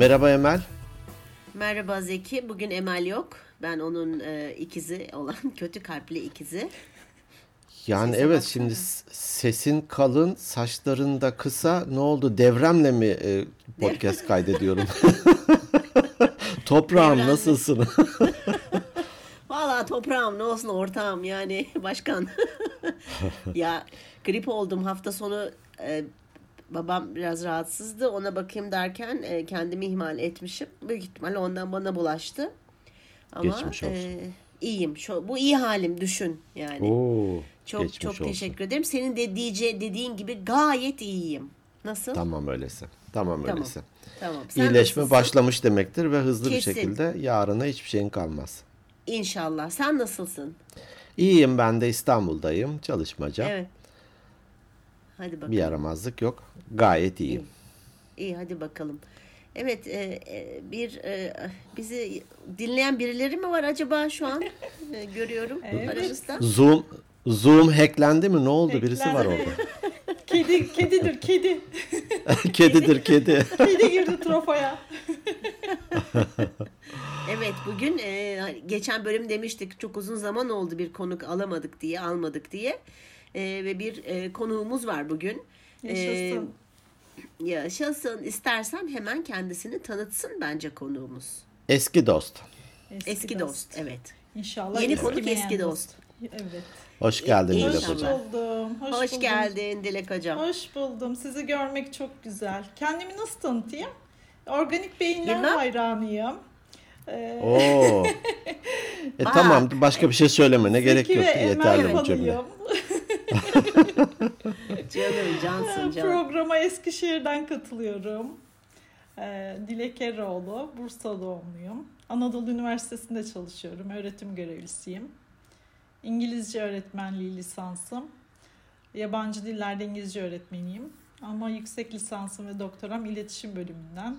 Merhaba Emel. Merhaba Zeki. Bugün Emel yok. Ben onun e, ikizi olan kötü kalpli ikizi. Yani Sese evet baksana. şimdi sesin kalın, saçların da kısa. Ne oldu? Devremle mi e, podcast kaydediyorum? Toprağım Devremle. nasılsın? Valla toprağım ne olsun ortağım yani başkan. ya grip oldum hafta sonu e, babam biraz rahatsızdı ona bakayım derken e, kendimi ihmal etmişim. Büyük ihtimalle ondan bana bulaştı. Ama Geçmiş olsun. E, iyiyim. Şu, bu iyi halim düşün yani. Oo, çok çok olsun. teşekkür ederim. Senin de DJ dediğin gibi gayet iyiyim. Nasıl? Tamam öyleyse. Tamam, tamam. öyleyse. Tamam. Sen İyileşme nasılsın? başlamış demektir ve hızlı Kesin. bir şekilde yarına hiçbir şeyin kalmaz. İnşallah. Sen nasılsın? İyiyim ben de İstanbul'dayım. Çalışmaca. Evet. Hadi bakalım. Bir yaramazlık yok. Gayet iyiyim. İyi, İyi hadi bakalım. Evet e, e, bir e, bizi dinleyen birileri mi var acaba şu an? E, görüyorum evet. aramızda. Zoom Zoom hacklendi mi? Ne oldu? Hacklendi. Birisi var orada. kedi, kedidir, kedi. Kedidir, kedi. kedi girdi trofoya. evet, bugün e, geçen bölüm demiştik çok uzun zaman oldu bir konuk alamadık diye, almadık diye. E, ve bir e, konuğumuz var bugün. Yaşasın. E, yaşasın. İstersen hemen kendisini tanıtsın bence konuğumuz. Eski dost. Eski, eski dost. dost, evet. İnşallah. Yeni konuk eski dost. dost. Evet. Hoş geldin Dilek Hocam. Hoş buldum. Hoş, Hoş buldum. geldin Dilek Hocam. Hoş buldum. Sizi görmek çok güzel. Kendimi nasıl tanıtayım? Organik beyinler Bilmem. hayranıyım. Ee... Oo. e tamam başka bir şey söyleme ne gerek yok yeterli bu cümle. Canım cansın can. Programa Eskişehir'den katılıyorum. Ee, Dilek Eroğlu, Bursa doğumluyum. Anadolu Üniversitesi'nde çalışıyorum. Öğretim görevlisiyim. İngilizce öğretmenliği lisansım. Yabancı dillerde İngilizce öğretmeniyim. Ama yüksek lisansım ve doktoram iletişim bölümünden.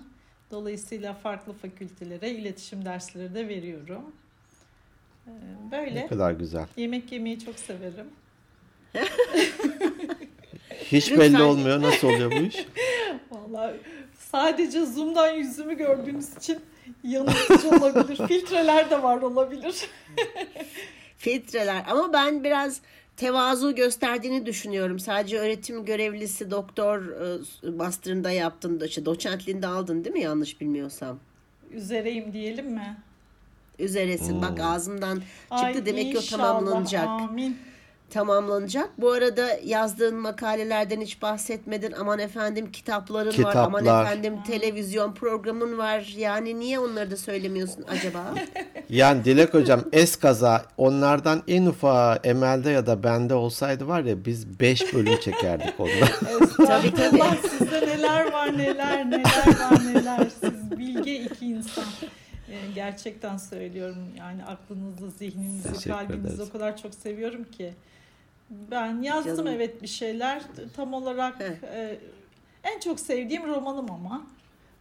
Dolayısıyla farklı fakültelere iletişim dersleri de veriyorum. Ee, böyle. Ne kadar güzel. Yemek yemeyi çok severim. Hiç Lütfen. belli olmuyor. Nasıl oluyor bu iş? Vallahi sadece Zoom'dan yüzümü gördüğünüz için yanıltıcı olabilir. Filtreler de var olabilir. Filtreler ama ben biraz tevazu gösterdiğini düşünüyorum. Sadece öğretim görevlisi doktor e, master'ında yaptın da işte doçentliğinde aldın değil mi yanlış bilmiyorsam? Üzereyim diyelim mi? Üzeresin. Hmm. Bak ağzımdan çıktı Ay, demek ki o tamamlanacak. Amin tamamlanacak. Bu arada yazdığın makalelerden hiç bahsetmedin. Aman efendim kitapların Kitaplar. var. Aman efendim televizyon programın var. Yani niye onları da söylemiyorsun acaba? yani Dilek hocam eskaza onlardan en ufağı Emel'de ya da bende olsaydı var ya biz 5 bölüm çekerdik ondan. tabii tabii. Sizde neler var neler neler var neler. Siz bilge iki insan. Gerçekten söylüyorum yani aklınızı, zihninizi, kalbinizi o kadar çok seviyorum ki. Ben yazdım Canım. evet bir şeyler. Tam olarak e, en çok sevdiğim romanım ama.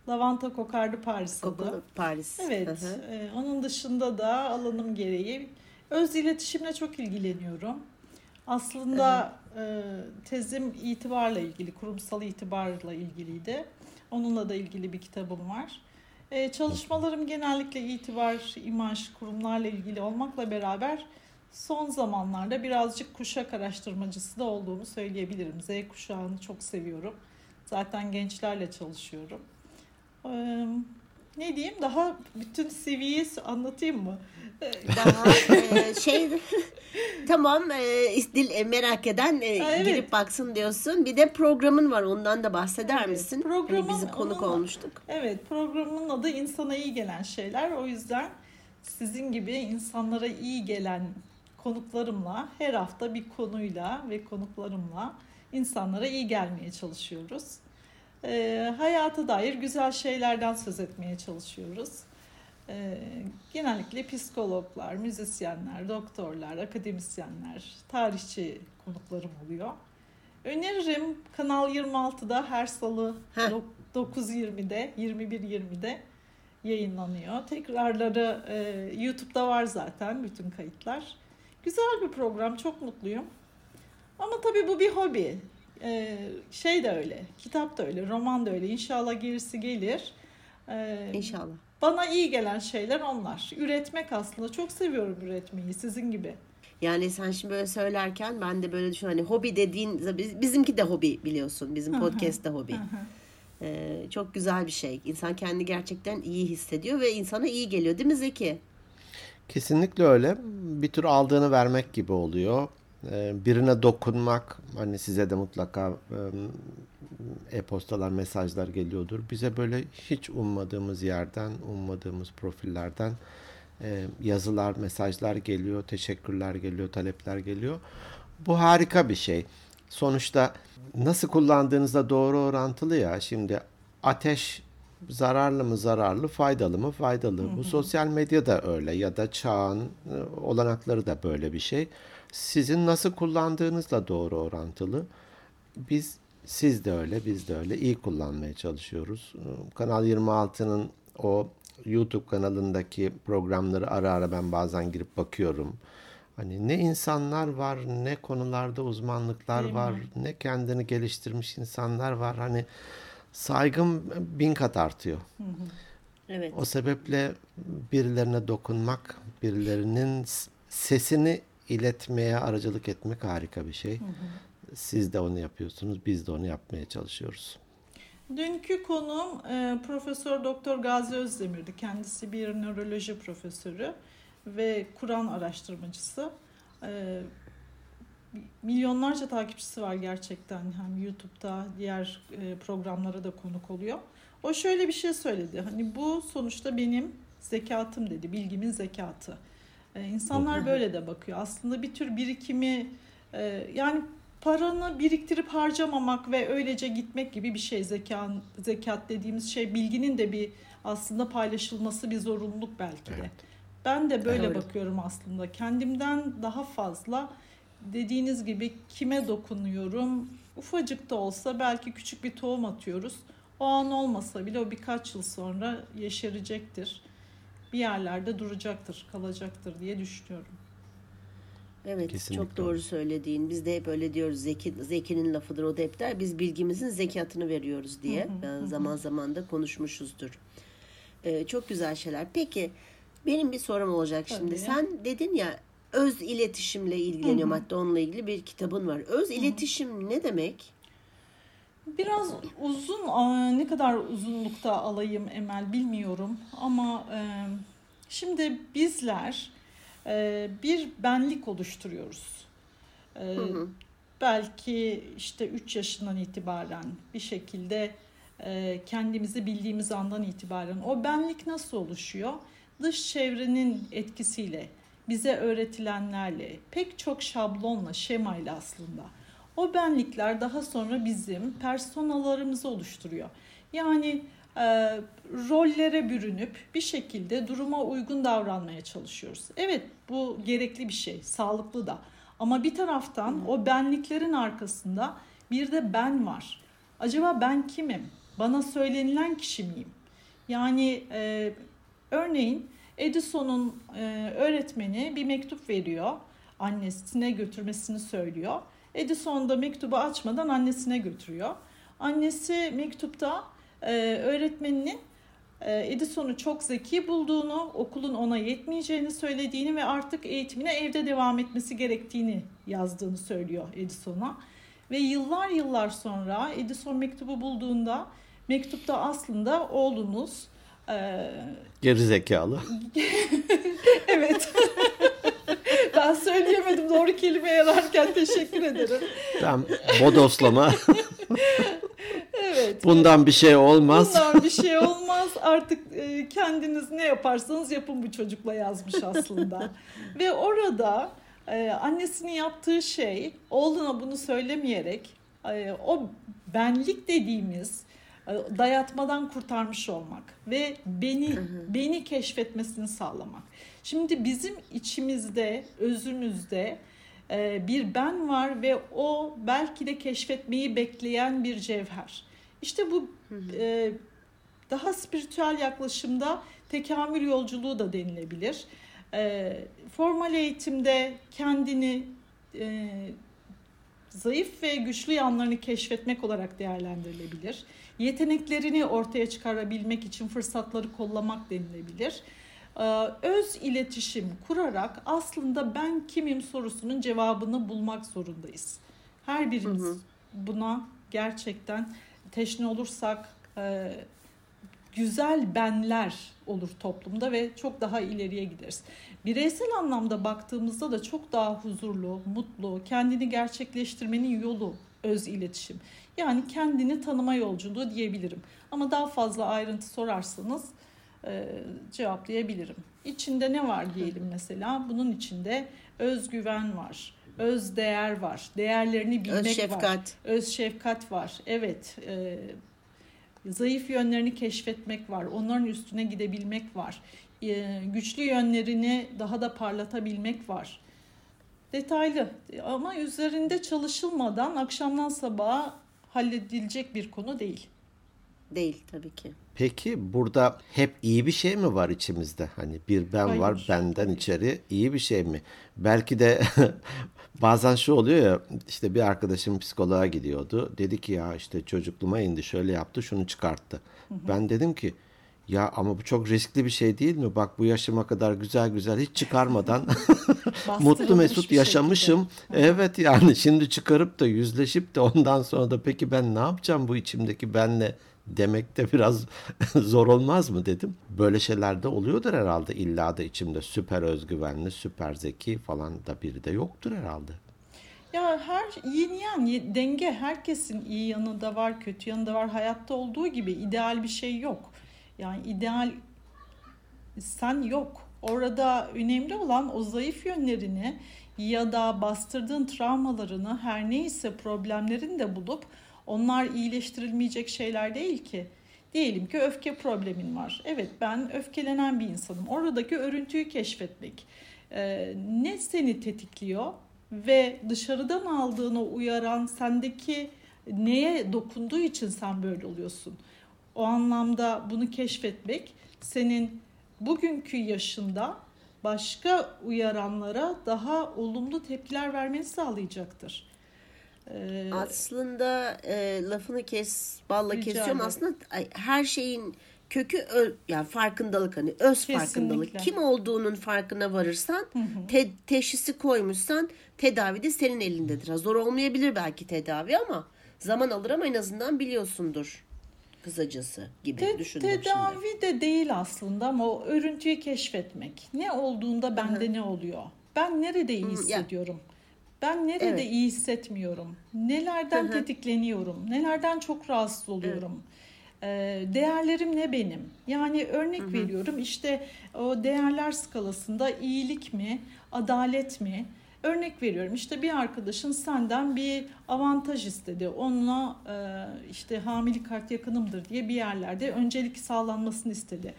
Lavanta Kokardı Paris adı. Paris. Evet. E, onun dışında da alanım gereği öz iletişimle çok ilgileniyorum. Aslında e, tezim itibarla ilgili, kurumsal itibarla ilgiliydi. Onunla da ilgili bir kitabım var. E, çalışmalarım genellikle itibar, imaj, kurumlarla ilgili olmakla beraber son zamanlarda birazcık kuşak araştırmacısı da olduğumu söyleyebilirim. Z kuşağını çok seviyorum. Zaten gençlerle çalışıyorum. Ee, ne diyeyim daha bütün CV'yi anlatayım mı? Daha e, şey tamam e, dil e, merak eden e, evet. girip baksın diyorsun. Bir de programın var ondan da bahseder evet, misin? Programın, hani bizi konuk onun, olmuştuk. Evet programın adı insana iyi gelen şeyler. O yüzden sizin gibi insanlara iyi gelen konuklarımla her hafta bir konuyla ve konuklarımla insanlara iyi gelmeye çalışıyoruz. E, hayata dair güzel şeylerden söz etmeye çalışıyoruz. E, genellikle psikologlar, müzisyenler, doktorlar, akademisyenler, tarihçi konuklarım oluyor. Öneririm Kanal 26'da her salı 9.20'de, 21.20'de yayınlanıyor. Tekrarları e, YouTube'da var zaten bütün kayıtlar. Güzel bir program, çok mutluyum. Ama tabii bu bir hobi. Ee, şey de öyle, kitap da öyle, roman da öyle. İnşallah gerisi gelir. Ee, İnşallah. Bana iyi gelen şeyler onlar. Üretmek aslında çok seviyorum üretmeyi sizin gibi. Yani sen şimdi böyle söylerken ben de böyle düşünüyorum. Hani hobi dediğin biz- bizimki de hobi biliyorsun. Bizim podcast de hobi. Ee, çok güzel bir şey. İnsan kendini gerçekten iyi hissediyor ve insana iyi geliyor değil mi Zeki? Kesinlikle öyle. Bir tür aldığını vermek gibi oluyor. Ee, birine dokunmak, hani size de mutlaka e-postalar, mesajlar geliyordur. Bize böyle hiç ummadığımız yerden, ummadığımız profillerden e, yazılar, mesajlar geliyor, teşekkürler geliyor, talepler geliyor. Bu harika bir şey. Sonuçta nasıl kullandığınızda doğru orantılı ya. Şimdi ateş zararlı mı zararlı, faydalı mı faydalı. Bu sosyal medya da öyle ya da çağın e, olanakları da böyle bir şey. Sizin nasıl kullandığınızla doğru orantılı. Biz siz de öyle, biz de öyle iyi kullanmaya çalışıyoruz. E, Kanal 26'nın o YouTube kanalındaki programları ara ara ben bazen girip bakıyorum. Hani ne insanlar var, ne konularda uzmanlıklar Değil mi? var, ne kendini geliştirmiş insanlar var. Hani saygım bin kat artıyor. Evet. O sebeple birilerine dokunmak, birilerinin sesini iletmeye aracılık etmek harika bir şey. Siz de onu yapıyorsunuz, biz de onu yapmaya çalışıyoruz. Dünkü konuğum e, Profesör Doktor Gazi Özdemir'di. Kendisi bir nöroloji profesörü ve Kur'an araştırmacısı. E, milyonlarca takipçisi var gerçekten. Hem YouTube'da diğer e, programlara da konuk oluyor. O şöyle bir şey söyledi. Hani bu sonuçta benim zekatım dedi. Bilgimin zekatı. E, insanlar böyle de bakıyor. Aslında bir tür birikimi e, yani paranı biriktirip harcamamak ve öylece gitmek gibi bir şey zekan zekat dediğimiz şey bilginin de bir aslında paylaşılması bir zorunluluk belki de. Evet. Ben de böyle Doğru. bakıyorum aslında. Kendimden daha fazla dediğiniz gibi kime dokunuyorum? Ufacık da olsa belki küçük bir tohum atıyoruz. O an olmasa bile o birkaç yıl sonra yeşerecektir. Bir yerlerde duracaktır, kalacaktır diye düşünüyorum. Evet Kesinlikle çok doğru öyle. söylediğin. Biz de hep öyle diyoruz. Zeki, Zeki'nin lafıdır o da hep der. Biz bilgimizin zekatını veriyoruz diye. Yani zaman zaman da konuşmuşuzdur. Ee, çok güzel şeyler. Peki benim bir sorum olacak şimdi. Tabii. Sen dedin ya öz iletişimle ilgileniyorum. Hatta onunla ilgili bir kitabın var. Öz iletişim ne demek? Biraz uzun, ne kadar uzunlukta alayım Emel bilmiyorum ama e, şimdi bizler e, bir benlik oluşturuyoruz. E, Belki işte 3 yaşından itibaren bir şekilde kendimizi bildiğimiz andan itibaren o benlik nasıl oluşuyor? Dış çevrenin etkisiyle, bize öğretilenlerle, pek çok şablonla, şemayla aslında. O benlikler daha sonra bizim personalarımızı oluşturuyor. Yani e, rollere bürünüp bir şekilde duruma uygun davranmaya çalışıyoruz. Evet bu gerekli bir şey, sağlıklı da. Ama bir taraftan o benliklerin arkasında bir de ben var. Acaba ben kimim? Bana söylenilen kişi miyim? Yani e, örneğin Edison'un e, öğretmeni bir mektup veriyor. Annesine götürmesini söylüyor. Edison da mektubu açmadan annesine götürüyor. Annesi mektupta e, öğretmeninin e, Edison'u çok zeki bulduğunu, okulun ona yetmeyeceğini söylediğini ve artık eğitimine evde devam etmesi gerektiğini yazdığını söylüyor Edison'a. Ve yıllar yıllar sonra Edison mektubu bulduğunda mektupta aslında oğlunuz e, Geri zekalı. evet ben söyleyemedim doğru kelime ararken teşekkür ederim. Ben bodoslama. Evet. Bundan bir şey olmaz. Bundan bir şey olmaz. Artık e, kendiniz ne yaparsanız yapın bu çocukla yazmış aslında. Ve orada e, annesinin yaptığı şey oğluna bunu söylemeyerek e, o benlik dediğimiz dayatmadan kurtarmış olmak ve beni beni keşfetmesini sağlamak. Şimdi bizim içimizde, özümüzde e, bir ben var ve o belki de keşfetmeyi bekleyen bir cevher. İşte bu e, daha spiritüel yaklaşımda tekamül yolculuğu da denilebilir. E, formal eğitimde kendini zayıf ve güçlü yanlarını keşfetmek olarak değerlendirilebilir. Yeteneklerini ortaya çıkarabilmek için fırsatları kollamak denilebilir. Ee, öz iletişim kurarak aslında ben kimim sorusunun cevabını bulmak zorundayız. Her birimiz buna gerçekten teşne olursak e, güzel benler olur toplumda ve çok daha ileriye gideriz. Bireysel anlamda baktığımızda da çok daha huzurlu, mutlu, kendini gerçekleştirmenin yolu öz iletişim. Yani kendini tanıma yolculuğu diyebilirim. Ama daha fazla ayrıntı sorarsanız e, cevaplayabilirim. İçinde ne var diyelim mesela? Bunun içinde özgüven var, öz değer var, değerlerini bilmek Öz var, şefkat. öz şefkat var. Evet, e, zayıf yönlerini keşfetmek var, onların üstüne gidebilmek var, e, güçlü yönlerini daha da parlatabilmek var. Detaylı ama üzerinde çalışılmadan akşamdan sabaha halledilecek bir konu değil. Değil tabii ki. Peki burada hep iyi bir şey mi var içimizde? Hani bir ben var Hayır. benden içeri iyi bir şey mi? Belki de bazen şu oluyor ya işte bir arkadaşım psikoloğa gidiyordu. Dedi ki ya işte çocukluğuma indi şöyle yaptı şunu çıkarttı. Ben dedim ki ya ama bu çok riskli bir şey değil mi? Bak bu yaşıma kadar güzel güzel hiç çıkarmadan mutlu mesut yaşamışım. Evet yani şimdi çıkarıp da yüzleşip de ondan sonra da peki ben ne yapacağım bu içimdeki benle demek de biraz zor olmaz mı dedim. Böyle şeyler de oluyordur herhalde. İlla da içimde süper özgüvenli, süper zeki falan da biri de yoktur herhalde. Ya her yin yan denge herkesin iyi yanı da var, kötü yanı da var. Hayatta olduğu gibi ideal bir şey yok. Yani ideal sen yok. Orada önemli olan o zayıf yönlerini ya da bastırdığın travmalarını her neyse problemlerini de bulup onlar iyileştirilmeyecek şeyler değil ki. Diyelim ki öfke problemin var. Evet ben öfkelenen bir insanım. Oradaki örüntüyü keşfetmek. Ee, ne seni tetikliyor ve dışarıdan aldığın uyaran sendeki neye dokunduğu için sen böyle oluyorsun. O anlamda bunu keşfetmek senin bugünkü yaşında başka uyaranlara daha olumlu tepkiler vermeni sağlayacaktır. Ee, Aslında e, lafını kes, balla kesiyorum. ederim. Aslında her şeyin kökü ö, yani farkındalık hani öz farkındalık. Kesinlikle. Kim olduğunun farkına varırsan, te, teşhisi koymuşsan tedavi de senin elindedir. Zor olmayabilir belki tedavi ama zaman alır ama en azından biliyorsundur kısacası gibi Te- düşündüm şimdi. tedavi de değil aslında ama o örüntüyü keşfetmek. Ne olduğunda bende ne oluyor? Ben nerede iyi Hı, ya- hissediyorum? Ben nerede Evet. iyi hissetmiyorum? Nelerden Hı hı. tetikleniyorum? Nelerden çok rahatsız oluyorum? Ee, değerlerim ne benim? Yani örnek veriyorum işte o değerler skalasında iyilik mi, adalet mi? Örnek veriyorum işte bir arkadaşın senden bir avantaj istedi. Onunla e, işte hamilelik kart yakınımdır diye bir yerlerde öncelik sağlanmasını istedi.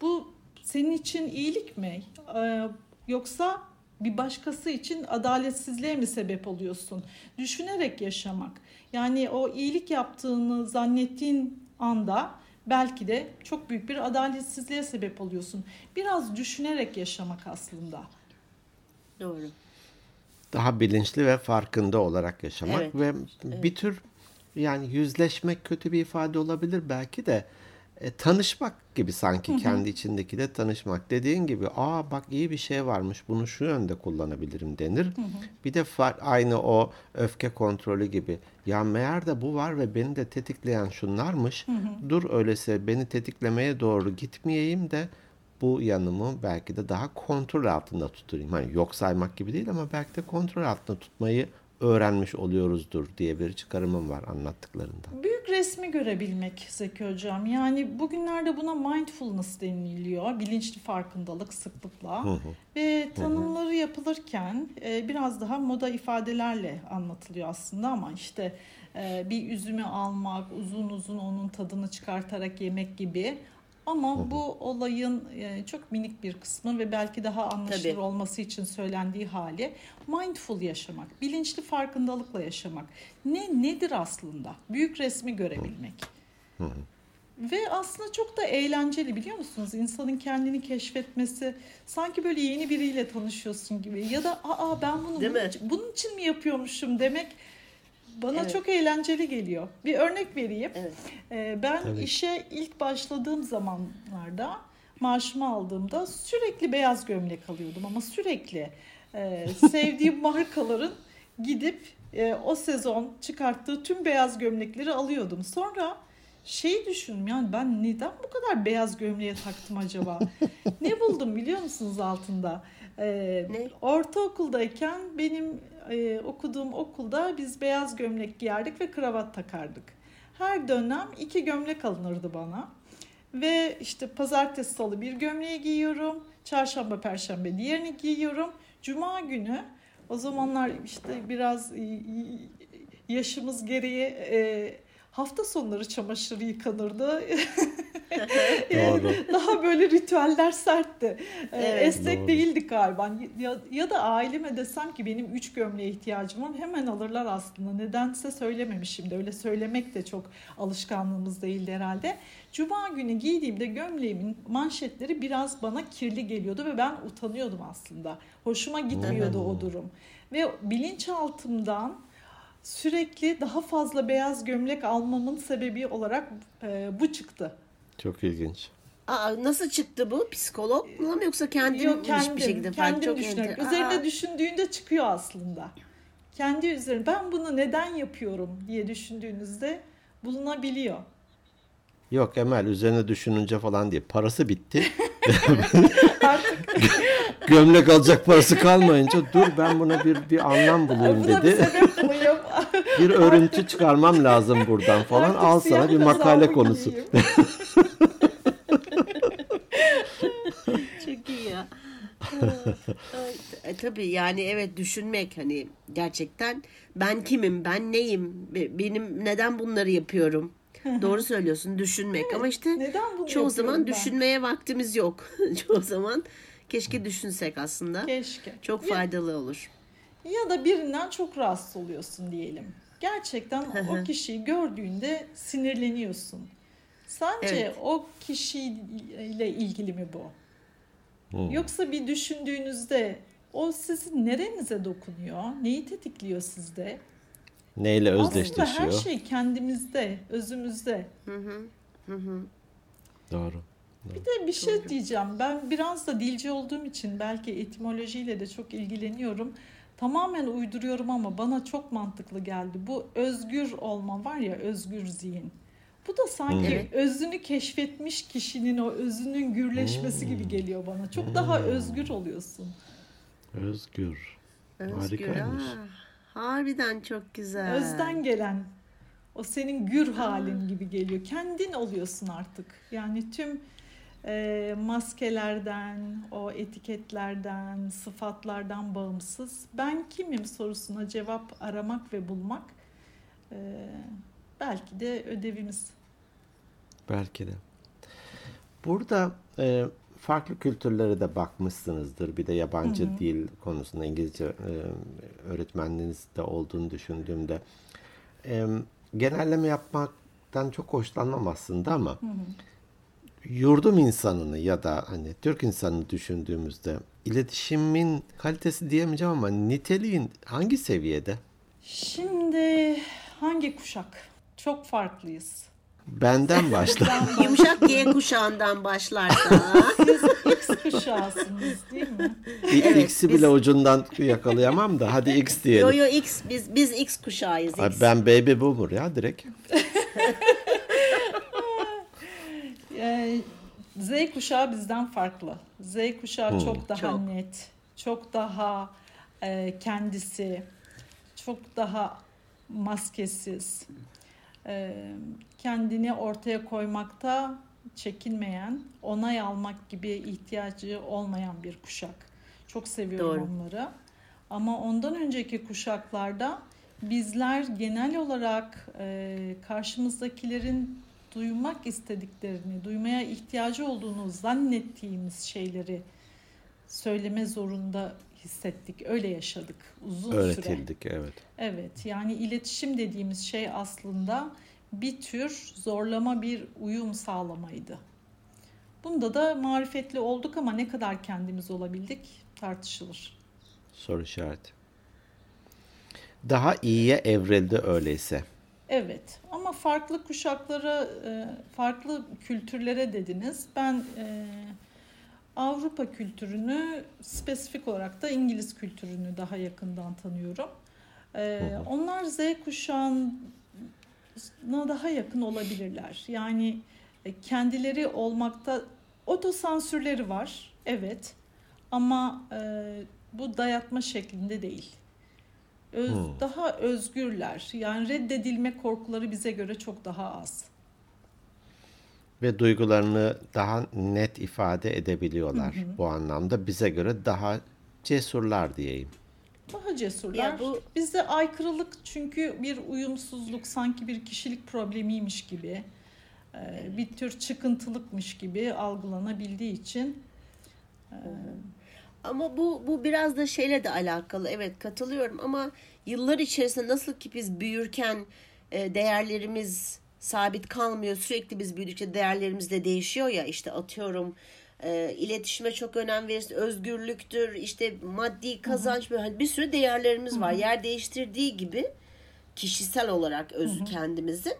Bu senin için iyilik mi? E, yoksa bir başkası için adaletsizliğe mi sebep oluyorsun? Düşünerek yaşamak. Yani o iyilik yaptığını zannettiğin anda belki de çok büyük bir adaletsizliğe sebep oluyorsun. Biraz düşünerek yaşamak aslında. Doğru. Daha bilinçli ve farkında olarak yaşamak Evet, ve bir tür yani yüzleşmek kötü bir ifade olabilir belki de e, tanışmak gibi sanki kendi içindeki de tanışmak. Dediğin gibi aa bak iyi bir şey varmış bunu şu yönde kullanabilirim denir. Bir de far- aynı o öfke kontrolü gibi ya meğer de bu var ve beni de tetikleyen şunlarmış. Dur öyleyse beni tetiklemeye doğru gitmeyeyim de bu yanımı belki de daha kontrol altında tutayım. Hani yok saymak gibi değil ama belki de kontrol altında tutmayı öğrenmiş oluyoruzdur diye bir çıkarımım var anlattıklarından. Büyük resmi görebilmek Zeki Hocam. Yani bugünlerde buna mindfulness deniliyor. Bilinçli farkındalık sıklıkla. Ve tanımları yapılırken e, biraz daha moda ifadelerle anlatılıyor aslında ama işte e, bir üzümü almak, uzun uzun onun tadını çıkartarak yemek gibi. Ama bu olayın e, çok minik bir kısmı ve belki daha anlaşılır Tabii. olması için söylendiği hali mindful yaşamak, bilinçli farkındalıkla yaşamak. Ne nedir aslında? Büyük resmi görebilmek. Ve aslında çok da eğlenceli biliyor musunuz? İnsanın kendini keşfetmesi sanki böyle yeni biriyle tanışıyorsun gibi ya da aa ben bunu Değil bunun mi? için, bunun için mi yapıyormuşum demek bana Evet. çok eğlenceli geliyor. Bir örnek vereyim. Evet. Ee, ben Tabii. işe ilk başladığım zamanlarda maaşımı aldığımda sürekli beyaz gömlek alıyordum ama sürekli Ee, sevdiğim markaların gidip e, o sezon çıkarttığı tüm beyaz gömlekleri alıyordum. Sonra şey düşündüm yani ben neden bu kadar beyaz gömleğe taktım acaba? ne buldum biliyor musunuz altında? Ee, Ne? Ortaokuldayken benim e, okuduğum okulda biz beyaz gömlek giyerdik ve kravat takardık. Her dönem iki gömlek alınırdı bana. Ve işte pazartesi salı bir gömleği giyiyorum. Çarşamba perşembe diğerini giyiyorum. Cuma günü o zamanlar işte biraz yaşımız gereği e, hafta sonları çamaşır yıkanırdı. Doğru. Daha böyle ritüeller sertti. Ee, Evet. Esnek Doğru. değildik galiba. Ya, ya da aileme desem ki benim üç gömleğe ihtiyacım var hemen alırlar aslında. Nedense söylememişim de öyle söylemek de çok alışkanlığımız değildi herhalde. Cuma günü giydiğimde gömleğimin manşetleri biraz bana kirli geliyordu ve ben utanıyordum aslında. Hoşuma gitmiyordu o durum. Ve bilinçaltımdan sürekli daha fazla beyaz gömlek almamın sebebi olarak e, bu çıktı. Çok ilginç. Aa, nasıl çıktı bu? Psikologla mı yoksa kendin Yok kendim, bir şekilde kendim çok düşünerek. Üzerine Aa, düşündüğünde çıkıyor aslında. Kendi üzerine ben bunu neden yapıyorum diye düşündüğünüzde bulunabiliyor. Yok Emel üzerine düşününce falan diye parası bitti. Artık Gömlek alacak parası kalmayınca dur ben buna bir bir anlam bulayım buna bir dedi. sebep bulayım. Bir örüntü çıkarmam lazım buradan falan. Artık Al sana bir makale konusu. Çok iyi ya. E, tabii yani evet düşünmek hani gerçekten ben kimim, ben neyim, be- benim neden bunları yapıyorum. Doğru söylüyorsun düşünmek ama işte Neden bunu çoğu zaman ben? düşünmeye vaktimiz yok. çoğu zaman keşke düşünsek aslında. Keşke. Çok Ya- faydalı olur. Ya da birinden çok rahatsız oluyorsun diyelim. Gerçekten o kişiyi gördüğünde sinirleniyorsun. Sence Evet. o kişiyle ilgili mi bu? Hmm. Yoksa bir düşündüğünüzde o sizin nerenize dokunuyor? Neyi tetikliyor sizde? Neyle Aslında özdeşleşiyor? her şey kendimizde, özümüzde. Doğru. Bir de bir şey diyeceğim. Ben biraz da dilci olduğum için belki etimolojiyle de çok ilgileniyorum. Tamamen uyduruyorum ama bana çok mantıklı geldi. Bu özgür olma var ya, özgür zihin. Bu da sanki Evet. özünü keşfetmiş kişinin o özünün gürleşmesi gibi geliyor bana. Çok daha özgür oluyorsun. Özgür. Özgür. Harikaymış. aa, harbiden çok güzel. Özden gelen o senin gür halin gibi geliyor. Kendin oluyorsun artık. Yani tüm e, maskelerden, o etiketlerden, sıfatlardan bağımsız ben kimim sorusuna cevap aramak ve bulmak e, belki de ödevimiz. Belki de. Burada e, farklı kültürlere de bakmışsınızdır. Bir de yabancı dil konusunda İngilizce e, öğretmenliğiniz de olduğunu düşündüğümde. E, genelleme yapmaktan çok hoşlanmam aslında ama yurdum insanını ya da hani Türk insanını düşündüğümüzde iletişimin kalitesi diyemeyeceğim ama niteliğin hangi seviyede? Şimdi hangi kuşak? Çok farklıyız. Benden başla. Yumuşak G kuşağından başlarsa. Siz X kuşağısınız değil mi? Evet, X'i biz- bile ucundan yakalayamam da hadi X yo diyelim. yo X biz biz X kuşağıyız. X. Ben baby boomer ya direkt. Ee, Z kuşağı bizden farklı. Z kuşağı çok daha Çok. net, çok daha e, kendisi, çok daha maskesiz, e, kendini ortaya koymakta çekinmeyen, onay almak gibi ihtiyacı olmayan bir kuşak. Çok seviyorum Doğru. onları. Ama ondan önceki kuşaklarda bizler genel olarak e, karşımızdakilerin duymak istediklerini, duymaya ihtiyacı olduğunu zannettiğimiz şeyleri söyleme zorunda hissettik. Öyle yaşadık uzun süre. Öğretildik evet. Evet, yani iletişim dediğimiz şey aslında bir tür zorlama bir uyum sağlamaydı. Bunda da marifetli olduk ama ne kadar kendimiz olabildik tartışılır. Soru işareti. Daha iyiye evrildi öyleyse. Evet ama farklı kuşaklara, e, farklı kültürlere dediniz. Ben e, Avrupa kültürünü spesifik olarak da İngiliz kültürünü daha yakından tanıyorum. E, onlar Z kuşağına daha yakın olabilirler. Yani kendileri olmakta otosansürleri var. Evet. Ama bu dayatma şeklinde değil. Öz, hmm. Daha özgürler. Yani reddedilme korkuları bize göre çok daha az. Ve duygularını daha net ifade edebiliyorlar hı hı. bu anlamda. Bize göre daha cesurlar diyeyim. Daha cesurlar. Ya bu... Bizde aykırılık çünkü bir uyumsuzluk sanki bir kişilik problemiymiş gibi bir tür çıkıntılıkmış gibi algılanabildiği için. Ama bu bu biraz da şeyle de alakalı. Evet katılıyorum ama yıllar içerisinde nasıl ki biz büyürken e, değerlerimiz sabit kalmıyor. Sürekli biz büyüdükçe değerlerimiz de değişiyor ya. işte atıyorum e, iletişime çok önem verirsin. Özgürlüktür, işte maddi kazanç böyle hani bir sürü değerlerimiz var. Hı-hı. Yer değiştirdiği gibi kişisel olarak özü kendimizin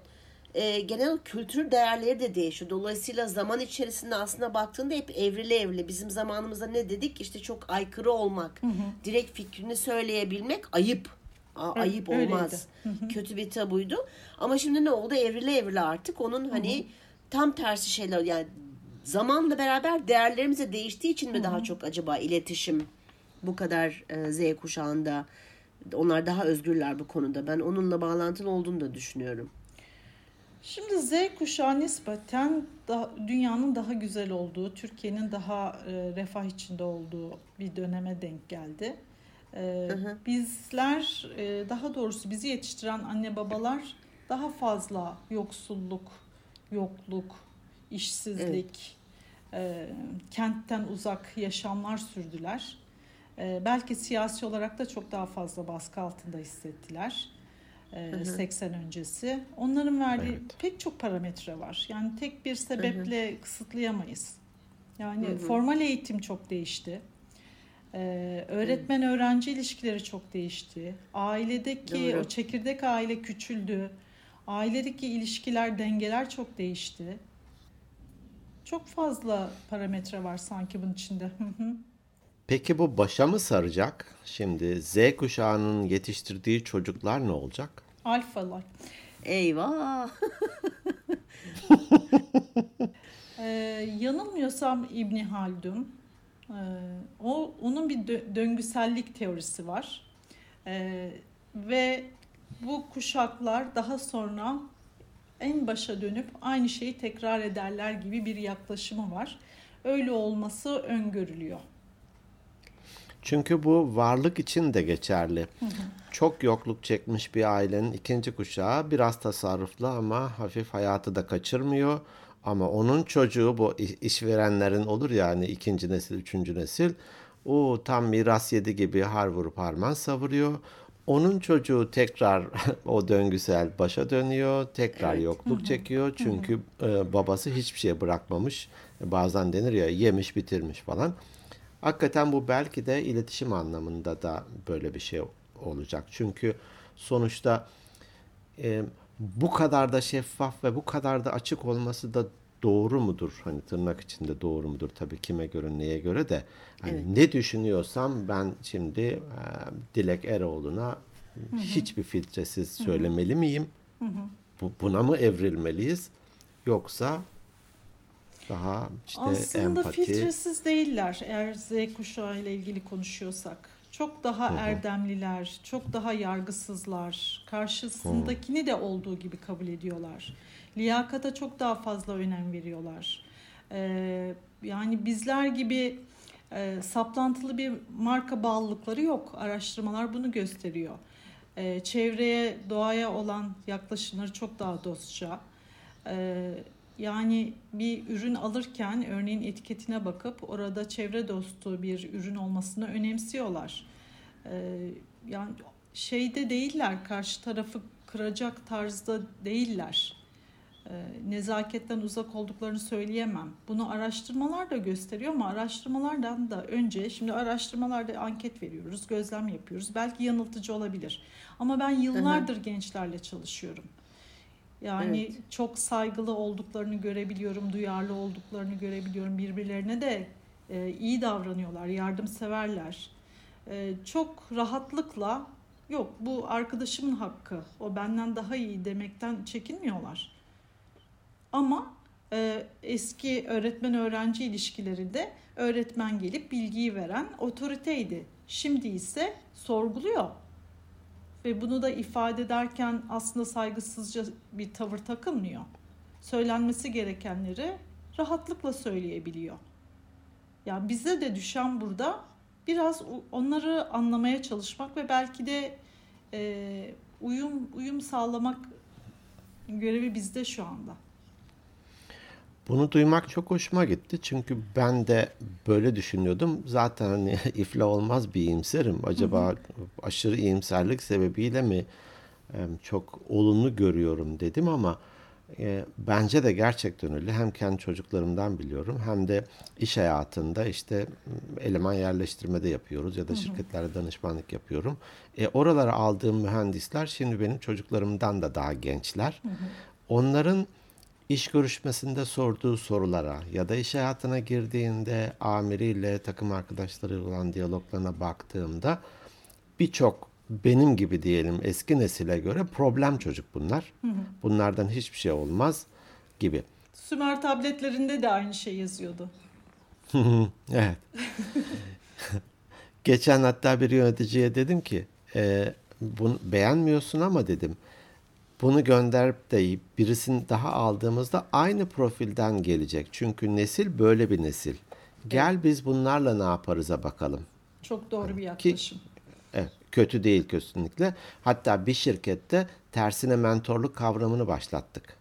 e, genel kültür değerleri de değişiyor. Dolayısıyla zaman içerisinde aslında baktığında hep evrili evrili. Bizim zamanımızda ne dedik? İşte çok aykırı olmak, hı hı. direkt fikrini söyleyebilmek ayıp. A, evet, ayıp olmaz. Hı hı. Kötü bir tabuydu. Ama şimdi ne oldu? Evrili evrili artık. Onun hani hı hı. tam tersi şeyler yani zamanla beraber değerlerimiz de değiştiği için mi hı hı. daha çok acaba iletişim bu kadar e, Z kuşağında onlar daha özgürler bu konuda. Ben onunla bağlantılı olduğunu da düşünüyorum. Şimdi Z kuşağı nispeten da, dünyanın daha güzel olduğu, Türkiye'nin daha e, refah içinde olduğu bir döneme denk geldi. E, hı hı. Bizler, e, daha doğrusu bizi yetiştiren anne babalar daha fazla yoksulluk, yokluk, işsizlik, evet. e, kentten uzak yaşamlar sürdüler. E, belki siyasi olarak da çok daha fazla baskı altında hissettiler hı hı. 80 öncesi. Onların verdiği evet. pek çok parametre var. Yani tek bir sebeple hı hı. kısıtlayamayız. Yani hı hı. formal eğitim çok değişti. Ee, öğretmen öğrenci ilişkileri çok değişti. Ailedeki Doğru. o çekirdek aile küçüldü. Ailedeki ilişkiler, dengeler çok değişti. Çok fazla parametre var sanki bunun içinde. Peki bu başa mı saracak? Şimdi Z kuşağının yetiştirdiği çocuklar ne olacak? Alfalar. Eyvah. ee, yanılmıyorsam İbni Haldun. Ee, o onun bir dö- döngüsellik teorisi var. Ee, ve bu kuşaklar daha sonra en başa dönüp aynı şeyi tekrar ederler gibi bir yaklaşımı var. Öyle olması öngörülüyor. Çünkü bu varlık için de geçerli. Çok yokluk çekmiş bir ailenin ikinci kuşağı biraz tasarruflu ama hafif hayatı da kaçırmıyor. Ama onun çocuğu bu işverenlerin olur yani ikinci nesil, üçüncü nesil. O tam miras yedi gibi har vurup harman savuruyor. Onun çocuğu tekrar o döngüsel başa dönüyor. Tekrar evet. yokluk çekiyor. Çünkü e, babası hiçbir şey bırakmamış. Bazen denir ya yemiş bitirmiş falan. Hakikaten bu belki de iletişim anlamında da böyle bir şey olacak. Çünkü sonuçta e, bu kadar da şeffaf ve bu kadar da açık olması da doğru mudur? Hani tırnak içinde doğru mudur? Tabii kime göre neye göre de. Hani evet. ne düşünüyorsam ben şimdi e, Dilek Eroğlu'na hı hı. hiçbir filtresiz söylemeli miyim? Hı hı. Bu, buna mı evrilmeliyiz? Yoksa daha işte Aslında empati. filtresiz değiller eğer Z kuşağı ile ilgili konuşuyorsak. Çok daha Hı-hı. erdemliler, çok daha yargısızlar. Karşısındakini Hı. de olduğu gibi kabul ediyorlar. Liyakata çok daha fazla önem veriyorlar. Ee, yani bizler gibi e, saplantılı bir marka bağlılıkları yok. Araştırmalar bunu gösteriyor. Ee, çevreye, doğaya olan yaklaşımları çok daha dostça. Ee, yani bir ürün alırken örneğin etiketine bakıp orada çevre dostu bir ürün olmasını önemsiyorlar. Ee, yani şeyde değiller, karşı tarafı kıracak tarzda değiller. e, nezaketten uzak olduklarını söyleyemem. Bunu araştırmalar da gösteriyor ama araştırmalardan da önce şimdi araştırmalarda anket veriyoruz, gözlem yapıyoruz. Belki yanıltıcı olabilir. Ama ben yıllardır gençlerle çalışıyorum. Yani Evet. çok saygılı olduklarını görebiliyorum, duyarlı olduklarını görebiliyorum. Birbirlerine de e, iyi davranıyorlar, yardımseverler. E, çok rahatlıkla yok bu arkadaşımın hakkı, o benden daha iyi demekten çekinmiyorlar. Ama e, eski öğretmen öğrenci ilişkilerinde öğretmen gelip bilgiyi veren otoriteydi. Şimdi ise sorguluyor. Ve bunu da ifade ederken aslında saygısızca bir tavır takılmıyor. Söylenmesi gerekenleri rahatlıkla söyleyebiliyor. Yani bize de düşen burada biraz onları anlamaya çalışmak ve belki de e, uyum uyum sağlamak görevi bizde şu anda. Bunu duymak çok hoşuma gitti. Çünkü ben de böyle düşünüyordum. Zaten hani iflah olmaz bir iyimserim. Acaba aşırı iyimserlik sebebiyle mi çok olumlu görüyorum dedim ama e, bence de gerçekten öyle. Hem kendi çocuklarımdan biliyorum hem de iş hayatında işte eleman yerleştirmede yapıyoruz ya da şirketlerde danışmanlık yapıyorum. E, oralara aldığım mühendisler şimdi benim çocuklarımdan da daha gençler. Onların iş görüşmesinde sorduğu sorulara ya da iş hayatına girdiğinde amiriyle takım arkadaşları olan diyaloglarına baktığımda birçok benim gibi diyelim eski nesile göre problem çocuk bunlar. Bunlardan hiçbir şey olmaz gibi. Sümer tabletlerinde de aynı şey yazıyordu. Evet. Geçen hatta bir yöneticiye dedim ki e, bunu beğenmiyorsun ama dedim bunu gönderip de birisini daha aldığımızda aynı profilden gelecek. Çünkü nesil böyle bir nesil. Gel biz bunlarla ne yaparız'a bakalım. Çok doğru bir yaklaşım. Evet, kötü değil kesinlikle. Hatta bir şirkette tersine mentorluk kavramını başlattık.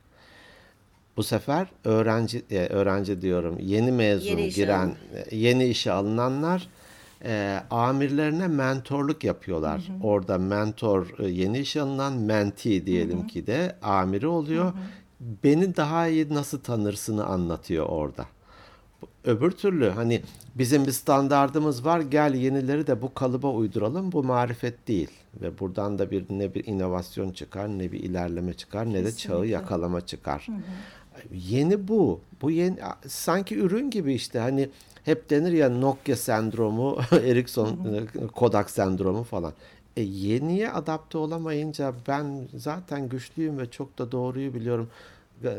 Bu sefer öğrenci e, öğrenci diyorum yeni mezun Yeni giren alın. e, yeni işe alınanlar e, amirlerine mentorluk yapıyorlar. Orada mentor e, yeni işe alınan menti diyelim ki de amiri oluyor. Beni daha iyi nasıl tanırsını anlatıyor orada. Öbür türlü hani bizim bir standardımız var gel yenileri de bu kalıba uyduralım bu marifet değil. Ve buradan da bir ne bir inovasyon çıkar ne bir ilerleme çıkar ne de çağı Kesinlikle. yakalama çıkar. Yeni bu. Bu yeni sanki ürün gibi işte hani hep denir ya Nokia sendromu, Ericsson Kodak sendromu falan. E yeniye adapte olamayınca ben zaten güçlüyüm ve çok da doğruyu biliyorum.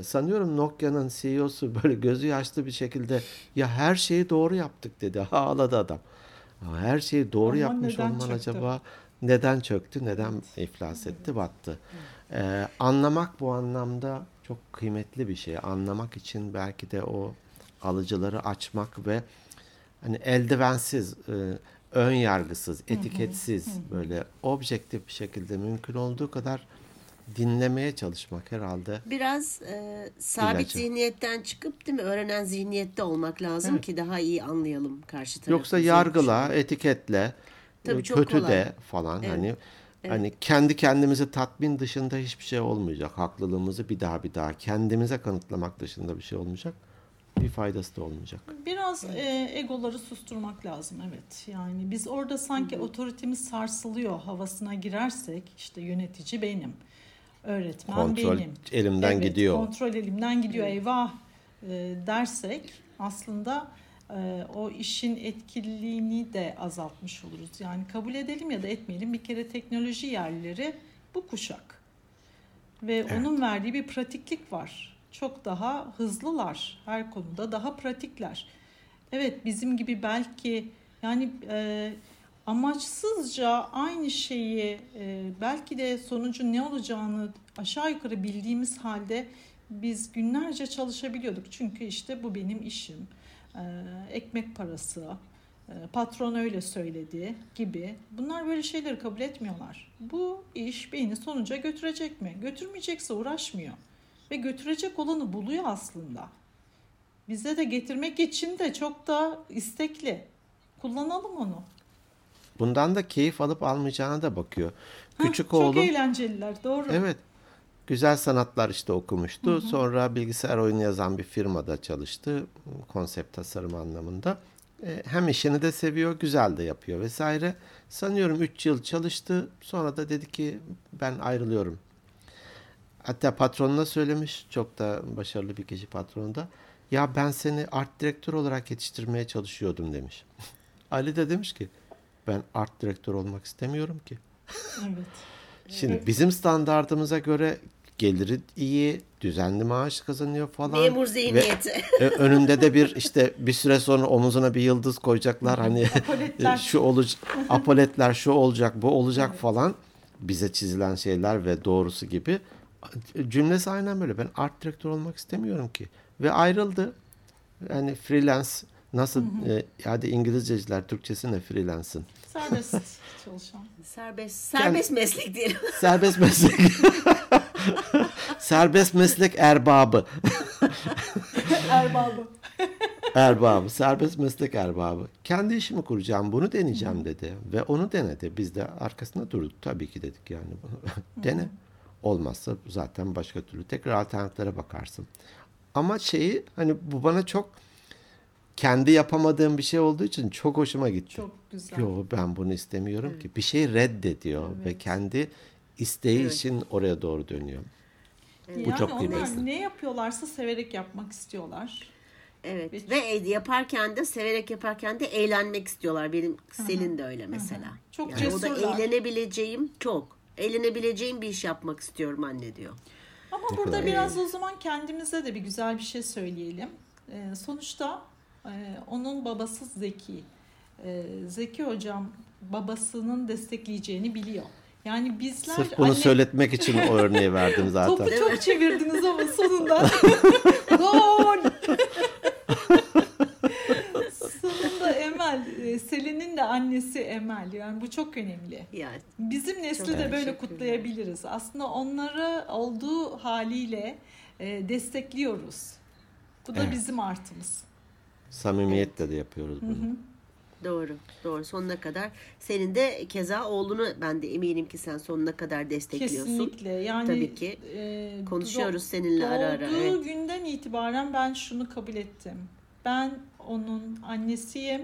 Sanıyorum Nokia'nın CEO'su böyle gözü yaşlı bir şekilde ya her şeyi doğru yaptık dedi. Ağladı adam. "Ha, Her şeyi doğru Ama yapmış olman çöktü? acaba neden çöktü, neden iflas etti, battı. Ee, anlamak bu anlamda çok kıymetli bir şey. Anlamak için belki de o alıcıları açmak ve hani eldivensiz, e, ön yargısız, etiketsiz böyle objektif bir şekilde mümkün olduğu kadar dinlemeye çalışmak herhalde. Biraz e, sabit İlacı. zihniyetten çıkıp değil mi öğrenen zihniyette olmak lazım Evet. ki daha iyi anlayalım karşı tarafı. Yoksa yargıla, etiketle, Tabii e, çok kötü kolay. de falan Evet. hani hani kendi kendimizi tatmin dışında hiçbir şey olmayacak. Haklılığımızı bir daha bir daha kendimize kanıtlamak dışında bir şey olmayacak. Bir faydası da olmayacak. Biraz e, egoları susturmak lazım evet. Yani biz orada sanki otoritemiz sarsılıyor havasına girersek işte yönetici benim. Öğretmen Kontrol benim. elimden Evet, gidiyor. Kontrol elimden gidiyor eyvah e, dersek aslında e, o işin etkililiğini de azaltmış oluruz. Yani kabul edelim ya da etmeyelim bir kere teknoloji yerleri bu kuşak. Ve onun verdiği bir pratiklik var. Çok daha hızlılar her konuda daha pratikler. Evet bizim gibi belki yani e, amaçsızca aynı şeyi e, belki de sonucu ne olacağını aşağı yukarı bildiğimiz halde biz günlerce çalışabiliyorduk. Çünkü işte bu benim işim. E, ekmek parası, e, patron öyle söyledi gibi. Bunlar böyle şeyleri kabul etmiyorlar. Bu iş beni sonuca götürecek mi? Götürmeyecekse uğraşmıyor. Ve götürecek olanı buluyor aslında. Bize de getirmek için de çok da istekli. Kullanalım onu. Bundan da keyif alıp almayacağına da bakıyor. Küçük çok oğlum eğlenceliler doğru. Evet. Güzel sanatlar işte okumuştu. Sonra bilgisayar oyunu yazan bir firmada çalıştı. Konsept tasarım anlamında. E, hem işini de seviyor, güzel de yapıyor vesaire. Sanıyorum 3 yıl çalıştı. Sonra da dedi ki ben ayrılıyorum. Hatta patronuna söylemiş. Çok da başarılı bir kişi patronu da. Ya ben seni art direktör olarak yetiştirmeye çalışıyordum demiş. Ali de demiş ki ben art direktör olmak istemiyorum ki. Evet. Şimdi bizim standartımıza göre geliri iyi, düzenli maaş kazanıyor falan. Memur Ve zihniyeti. e, önünde de bir işte bir süre sonra omuzuna bir yıldız koyacaklar. Hani şu olacak, apoletler şu olacak, bu olacak falan. Bize çizilen şeyler ve doğrusu gibi. Cümlesi aynen böyle. Ben art direktör olmak istemiyorum ki. Ve ayrıldı. Yani freelance nasıl e, hadi İngilizceciler Türkçesi ne freelance'ın? Serbest çalışan. Serbest, serbest meslek diyelim. Serbest meslek. Serbest meslek erbabı. Erbabı. Erbabı. Serbest meslek erbabı. Kendi işimi kuracağım. Bunu deneyeceğim dedi. Ve onu denedi. Biz de arkasında durduk. Tabii ki dedik yani. Dene. Olmazsa zaten başka türlü tekrar alternatiflere bakarsın. Ama şeyi hani bu bana çok kendi yapamadığım bir şey olduğu için çok hoşuma gitti. Çok güzel. Yo ben bunu istemiyorum ki. Bir şey reddediyor ve kendi isteği Evet. için oraya doğru dönüyor. Bu yani çok onlar kıymetli. ne yapıyorlarsa severek yapmak istiyorlar. Evet. Hiç- Ve yaparken de severek yaparken de eğlenmek istiyorlar. Benim Selin de öyle mesela. Çok yani o da cesurlar. eğlenebileceğim çok. Eğlenebileceğim bir iş yapmak istiyorum anne diyor. Ama Ne burada kadar biraz o zaman kendimize de bir güzel bir şey söyleyelim. Ee, sonuçta e, onun babası Zeki. Ee, Zeki hocam babasının destekleyeceğini biliyor. Yani bizler Sırf bunu anne- söyletmek için o örneği verdim zaten. Topu çok çevirdiniz ama sonunda gol. Emel, e, Selin'in de annesi Emel. Yani bu çok önemli. Yani Bizim nesli Çok de böyle kutlayabiliriz. Aslında onları olduğu haliyle e, destekliyoruz. Bu da Evet. bizim artımız. Samimiyetle de yapıyoruz bunu. doğru. Doğru. Sonuna kadar. Senin de keza oğlunu ben de eminim ki sen sonuna kadar destekliyorsun. Kesinlikle. Yani Tabii ki. e, Konuşuyoruz do- seninle ara ara. Doğduğu Evet. günden itibaren ben şunu kabul ettim. Ben onun annesiyim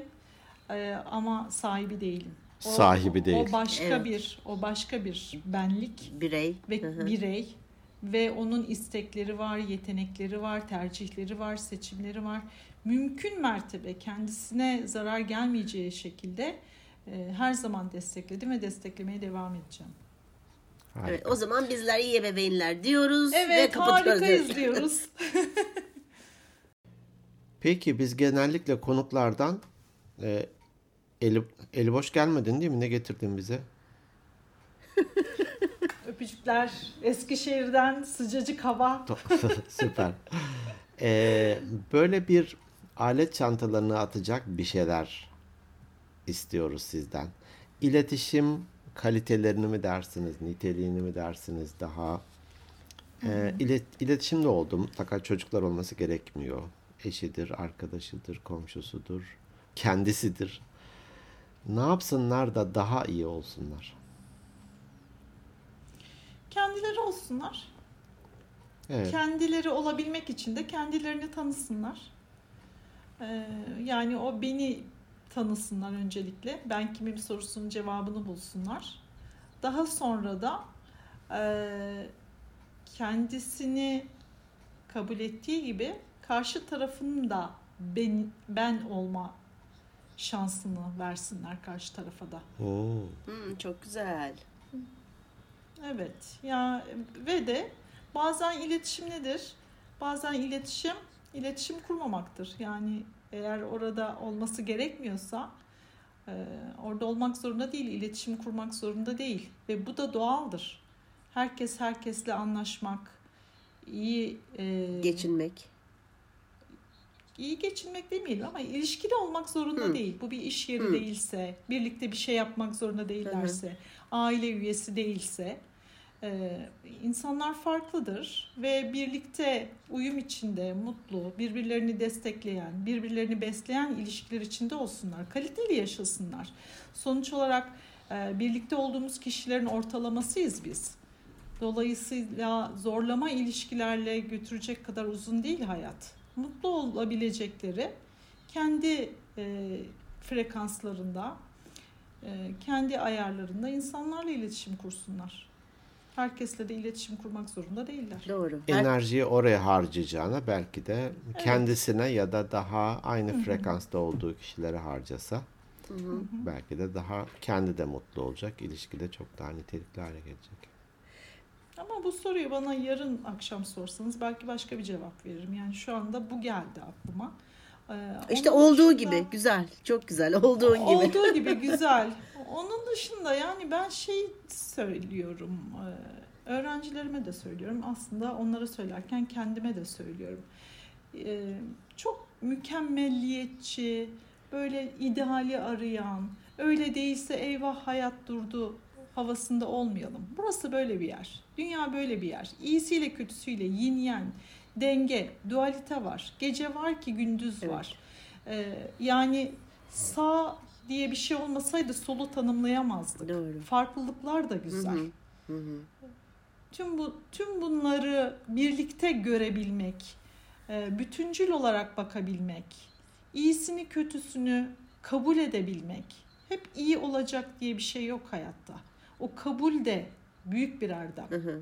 e, ama sahibi değilim. O- Sahibi değil. O başka Evet. bir, o başka bir benlik Birey. ve Hı hı. birey ve onun istekleri var, yetenekleri var, tercihleri var, seçimleri var. Mümkün mertebe kendisine zarar gelmeyeceği şekilde e, her zaman destekledim ve desteklemeye devam edeceğim. Harika. Evet, o zaman bizler iyi ebeveynler diyoruz ve Evet, kapatıyoruz. harikayız diyoruz. Peki biz genellikle konuklardan e, eli, eli boş gelmedin değil mi? Ne getirdin bize? Öpücükler Eskişehir'den sıcacık hava. Süper. E, böyle bir alet çantalarına atacak bir şeyler istiyoruz sizden. İletişim kalitelerini mi dersiniz, niteliğini mi dersiniz daha? E, ilet, iletişimde oldu. Mutlaka çocuklar olması gerekmiyor. Eşidir, arkadaşıdır, komşusudur, kendisidir. Ne yapsınlar da daha iyi olsunlar? Kendileri olsunlar. Evet. Kendileri olabilmek için de kendilerini tanısınlar. Ee, yani o beni tanısınlar öncelikle. Ben kimim sorusunun cevabını bulsunlar. Daha sonra da e, kendisini kabul ettiği gibi karşı tarafının da ben, ben olma şansını versinler karşı tarafa da. Oo. Hmm, çok güzel. Evet. Ya ve de bazen iletişim nedir? Bazen iletişim iletişim kurmamaktır. Yani eğer orada olması gerekmiyorsa e, orada olmak zorunda değil, iletişim kurmak zorunda değil ve bu da doğaldır. Herkes herkesle anlaşmak, iyi e, Geçinmek. İyi geçinmek demeyelim ama ilişkili olmak zorunda Hı. değil. Bu bir iş yeri Hı. değilse, birlikte bir şey yapmak zorunda değillerse, aile üyesi değilse e, insanlar farklıdır ve birlikte uyum içinde mutlu, birbirlerini destekleyen, birbirlerini besleyen ilişkiler içinde olsunlar. Kaliteli yaşasınlar. Sonuç olarak e, birlikte olduğumuz kişilerin ortalamasıyız biz. Dolayısıyla zorlama ilişkilerle götürecek kadar uzun değil hayat. Mutlu olabilecekleri kendi e, frekanslarında, e, kendi ayarlarında insanlarla iletişim kursunlar. Herkesle de iletişim kurmak zorunda değiller. Doğru. Enerjiyi oraya harcayacağına belki de kendisine ya da daha aynı frekansta olduğu kişilere harcasa belki de daha kendi de mutlu olacak. İlişki de çok daha nitelikli hale gelecek. Ama bu soruyu bana yarın akşam sorsanız belki başka bir cevap veririm. Yani şu anda bu geldi aklıma. Ee, İşte olduğu dışında- gibi güzel. Çok güzel. Olduğun gibi. Olduğu gibi güzel. Onun dışında yani ben şey söylüyorum. e, Öğrencilerime de söylüyorum. Aslında onlara söylerken kendime de söylüyorum. E, Çok mükemmelliyetçi, böyle ideali arayan, öyle değilse eyvah hayat durdu havasında olmayalım. Burası böyle bir yer. Dünya böyle bir yer. İyisiyle kötüsüyle yin yang, denge, dualite var. Gece var ki gündüz Evet. var. E, Yani sağ diye bir şey olmasaydı solu tanımlayamazdık. Doğru. Farklılıklar da güzel. Hı hı. Hı hı. Tüm bu tüm bunları birlikte görebilmek, e, bütüncül olarak bakabilmek, iyisini kötüsünü kabul edebilmek. Hep iyi olacak diye bir şey yok hayatta. O kabul de büyük bir erdem. Hı hı.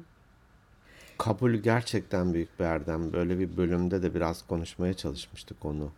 Kabul gerçekten büyük bir erdem. Böyle bir bölümde de biraz konuşmaya çalışmıştık onu.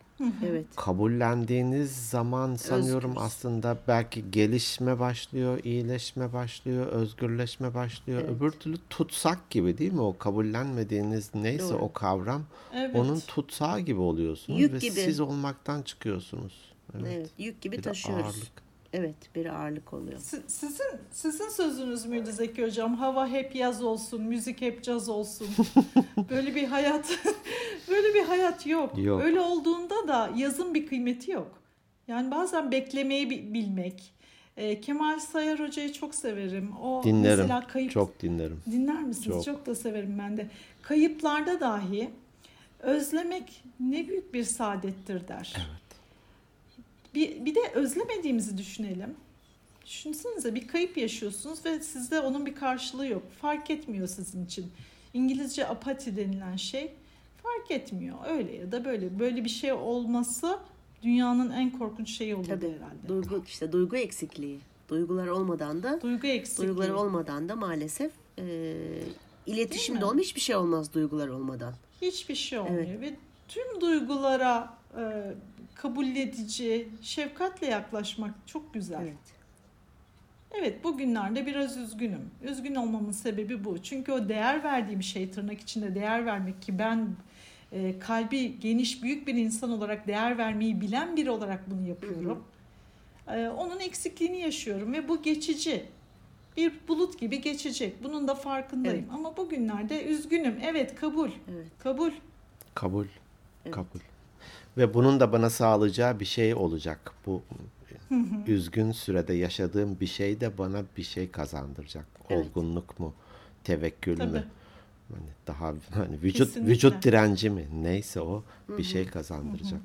Evet. Kabullendiğiniz zaman sanıyorum Özgürüz. aslında belki gelişme başlıyor, iyileşme başlıyor, özgürleşme başlıyor. Evet. Öbür türlü tutsak gibi değil mi? O kabullenmediğiniz neyse Doğru. o kavram Evet. onun tutsağı gibi oluyorsunuz Yük ve gibi. siz olmaktan çıkıyorsunuz. Evet. Evet. Yük gibi Bir taşıyoruz. ağırlık. Evet. Bir ağırlık oluyor. Si- Sizin sizin sözünüz müydü Zeki Hocam? Hava hep yaz olsun, müzik hep caz olsun. böyle bir hayat böyle bir hayat yok. Yok. Öyle olduğunda da yazın bir kıymeti yok. Yani bazen beklemeyi bi- bilmek. Ee, Kemal Sayar Hoca'yı çok severim. O Dinlerim. mesela kayıp Çok dinlerim. dinler misiniz? Çok. Çok. da severim ben de. Kayıplarda dahi özlemek ne büyük bir saadettir der. Bir, bir de özlemediğimizi düşünelim. Düşünsenize bir kayıp yaşıyorsunuz ve sizde onun bir karşılığı yok. Fark etmiyor sizin için. İngilizce apati denilen şey fark etmiyor. Öyle ya da böyle. Böyle bir şey olması dünyanın en korkunç şeyi olurdu Tabii. herhalde. Duygu işte duygu eksikliği. Duygular olmadan da Duygu eksikliği. duygular olmadan da maalesef e, iletişim Değil de mi? olmuyor. Hiçbir şey olmaz duygular olmadan. Hiçbir şey olmuyor ve tüm duygulara e, kabul edici, şefkatle yaklaşmak çok güzel. Evet. Evet. bugünlerde biraz üzgünüm. Üzgün olmamın sebebi bu. Çünkü o değer verdiğim şey tırnak içinde değer vermek ki ben e, kalbi geniş büyük bir insan olarak değer vermeyi bilen biri olarak bunu yapıyorum. E, onun eksikliğini yaşıyorum ve bu geçici. Bir bulut gibi geçecek. Bunun da farkındayım. Ama bugünlerde üzgünüm. Evet kabul. Evet. Kabul. Kabul. Evet. Kabul. Ve bunun da bana sağlayacağı bir şey olacak. Bu üzgün sürede yaşadığım bir şey de bana bir şey kazandıracak. Evet. Olgunluk mu? Tevekkül Tabii. mü? Hani daha hani vücut Kesinlikle. vücut direnci mi? Neyse o bir şey kazandıracak.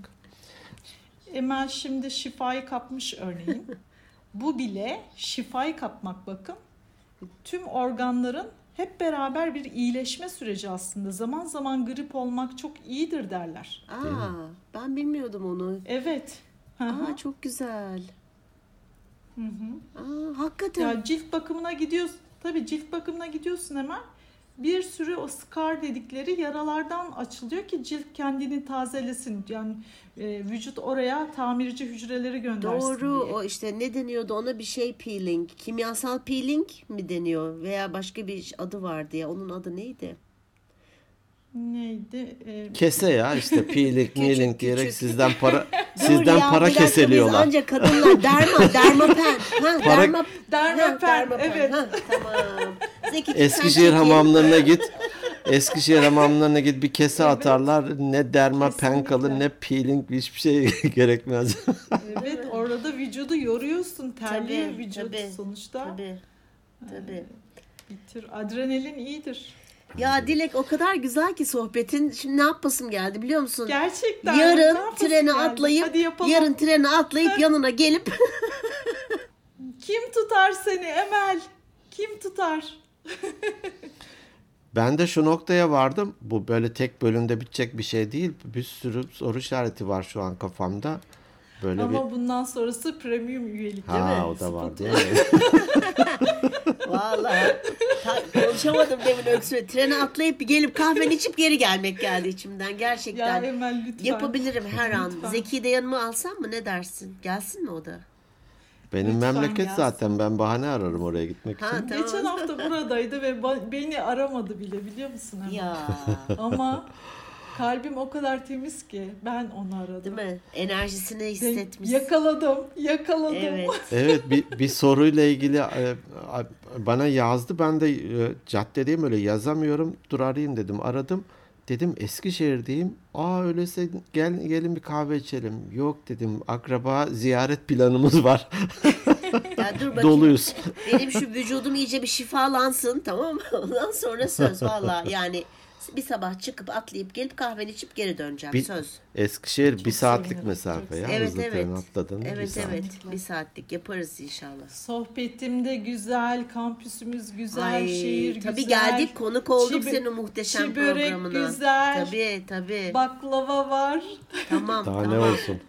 Emel şimdi şifayı kapmış örneğin. Bu bile şifayı kapmak bakın. Tüm organların hep beraber bir iyileşme süreci aslında. Zaman zaman grip olmak çok iyidir derler. Aa, ben bilmiyordum onu. Evet. Aa, çok güzel. Hı hı. Aa, hakikaten. Ya cilt bakımına gidiyorsun. Tabii cilt bakımına gidiyorsun hemen. Bir sürü o scar dedikleri yaralardan açılıyor ki cilt kendini tazelesin. Yani e, vücut oraya tamirci hücreleri göndersin Doğru. diye. O işte ne deniyordu ona bir şey peeling. Kimyasal peeling mi deniyor? Veya başka bir adı vardı ya. Onun adı neydi? Neydi? E, Kese ya işte peeling, mealing diyerek sizden para sizden ya, para keseliyorlar. Ancak kadınlar derma, dermapen. Ha, Para- derma, Dermapen, ha, evet. Ha, tamam. Zeki, Eskişehir hamamlarına git. Eskişehir hamamlarına git bir kese atarlar. Ne derma pen Kesinlikle. kalır ne peeling hiçbir şey gerekmez. evet orada vücudu yoruyorsun. Terliyor Tabii, vücut tabii. sonuçta. Tabii. Tabii. Bir tür adrenalin iyidir. Ya Dilek o kadar güzel ki sohbetin. Şimdi ne yapasım geldi biliyor musun? Gerçekten. Yarın treni yani? atlayıp yarın treni atlayıp yanına gelip Kim tutar seni Emel? Kim tutar? Ben de şu noktaya vardım. Bu böyle tek bölümde bitecek bir şey değil. Bir sürü soru işareti var şu an kafamda. Böyle Ama bir bundan sonrası premium üyelik değil ha mi? o da var değil mi? Vallahi ta- konuşamadım demin öksürüğü. Trene atlayıp bir gelip kahveni içip geri gelmek geldi içimden Ya gerçekten. Emel lütfen. Yapabilirim her an. Lütfen. Zeki'yi de yanıma alsam mı ne dersin? Gelsin mi o da? Benim Lütfen memleket gelsin. zaten. Ben bahane ararım oraya gitmek Ha için. tamam. Geçen hafta buradaydı ve beni aramadı bile biliyor musun Emel? Ya Ama kalbim o kadar temiz ki ben onu aradım. değil mi? Enerjisini hissetmiş. Yakaladım, yakaladım. Evet. Evet bir, bir soruyla ilgili e, bana yazdı. Ben de e, caddedeyim öyle yazamıyorum. Dur arayayım dedim. Aradım. Dedim Eskişehir'deyim. Aa öyleyse gel gelin bir kahve içelim. Yok dedim. Akraba ziyaret planımız var. Ya dur bakayım. Doluyuz. Benim şu vücudum iyice bir şifalansın tamam mı? Ondan sonra söz valla yani bir sabah çıkıp atlayıp gelip kahveni içip geri döneceğim Bir- söz. Eskişehir Çok bir saatlik sevinirim, mesafe ya. Evet Hızlı evet. tren atladın. bir Evet saat. evet. Bir saatlik yaparız inşallah. Sohbetim de güzel, kampüsümüz güzel, Ay, şehir tabii güzel. geldik konuk olduk Çibi- senin muhteşem çi börek programına. güzel. Tabii tabii. Baklava var. Tamam Daha ne tamam. olsun.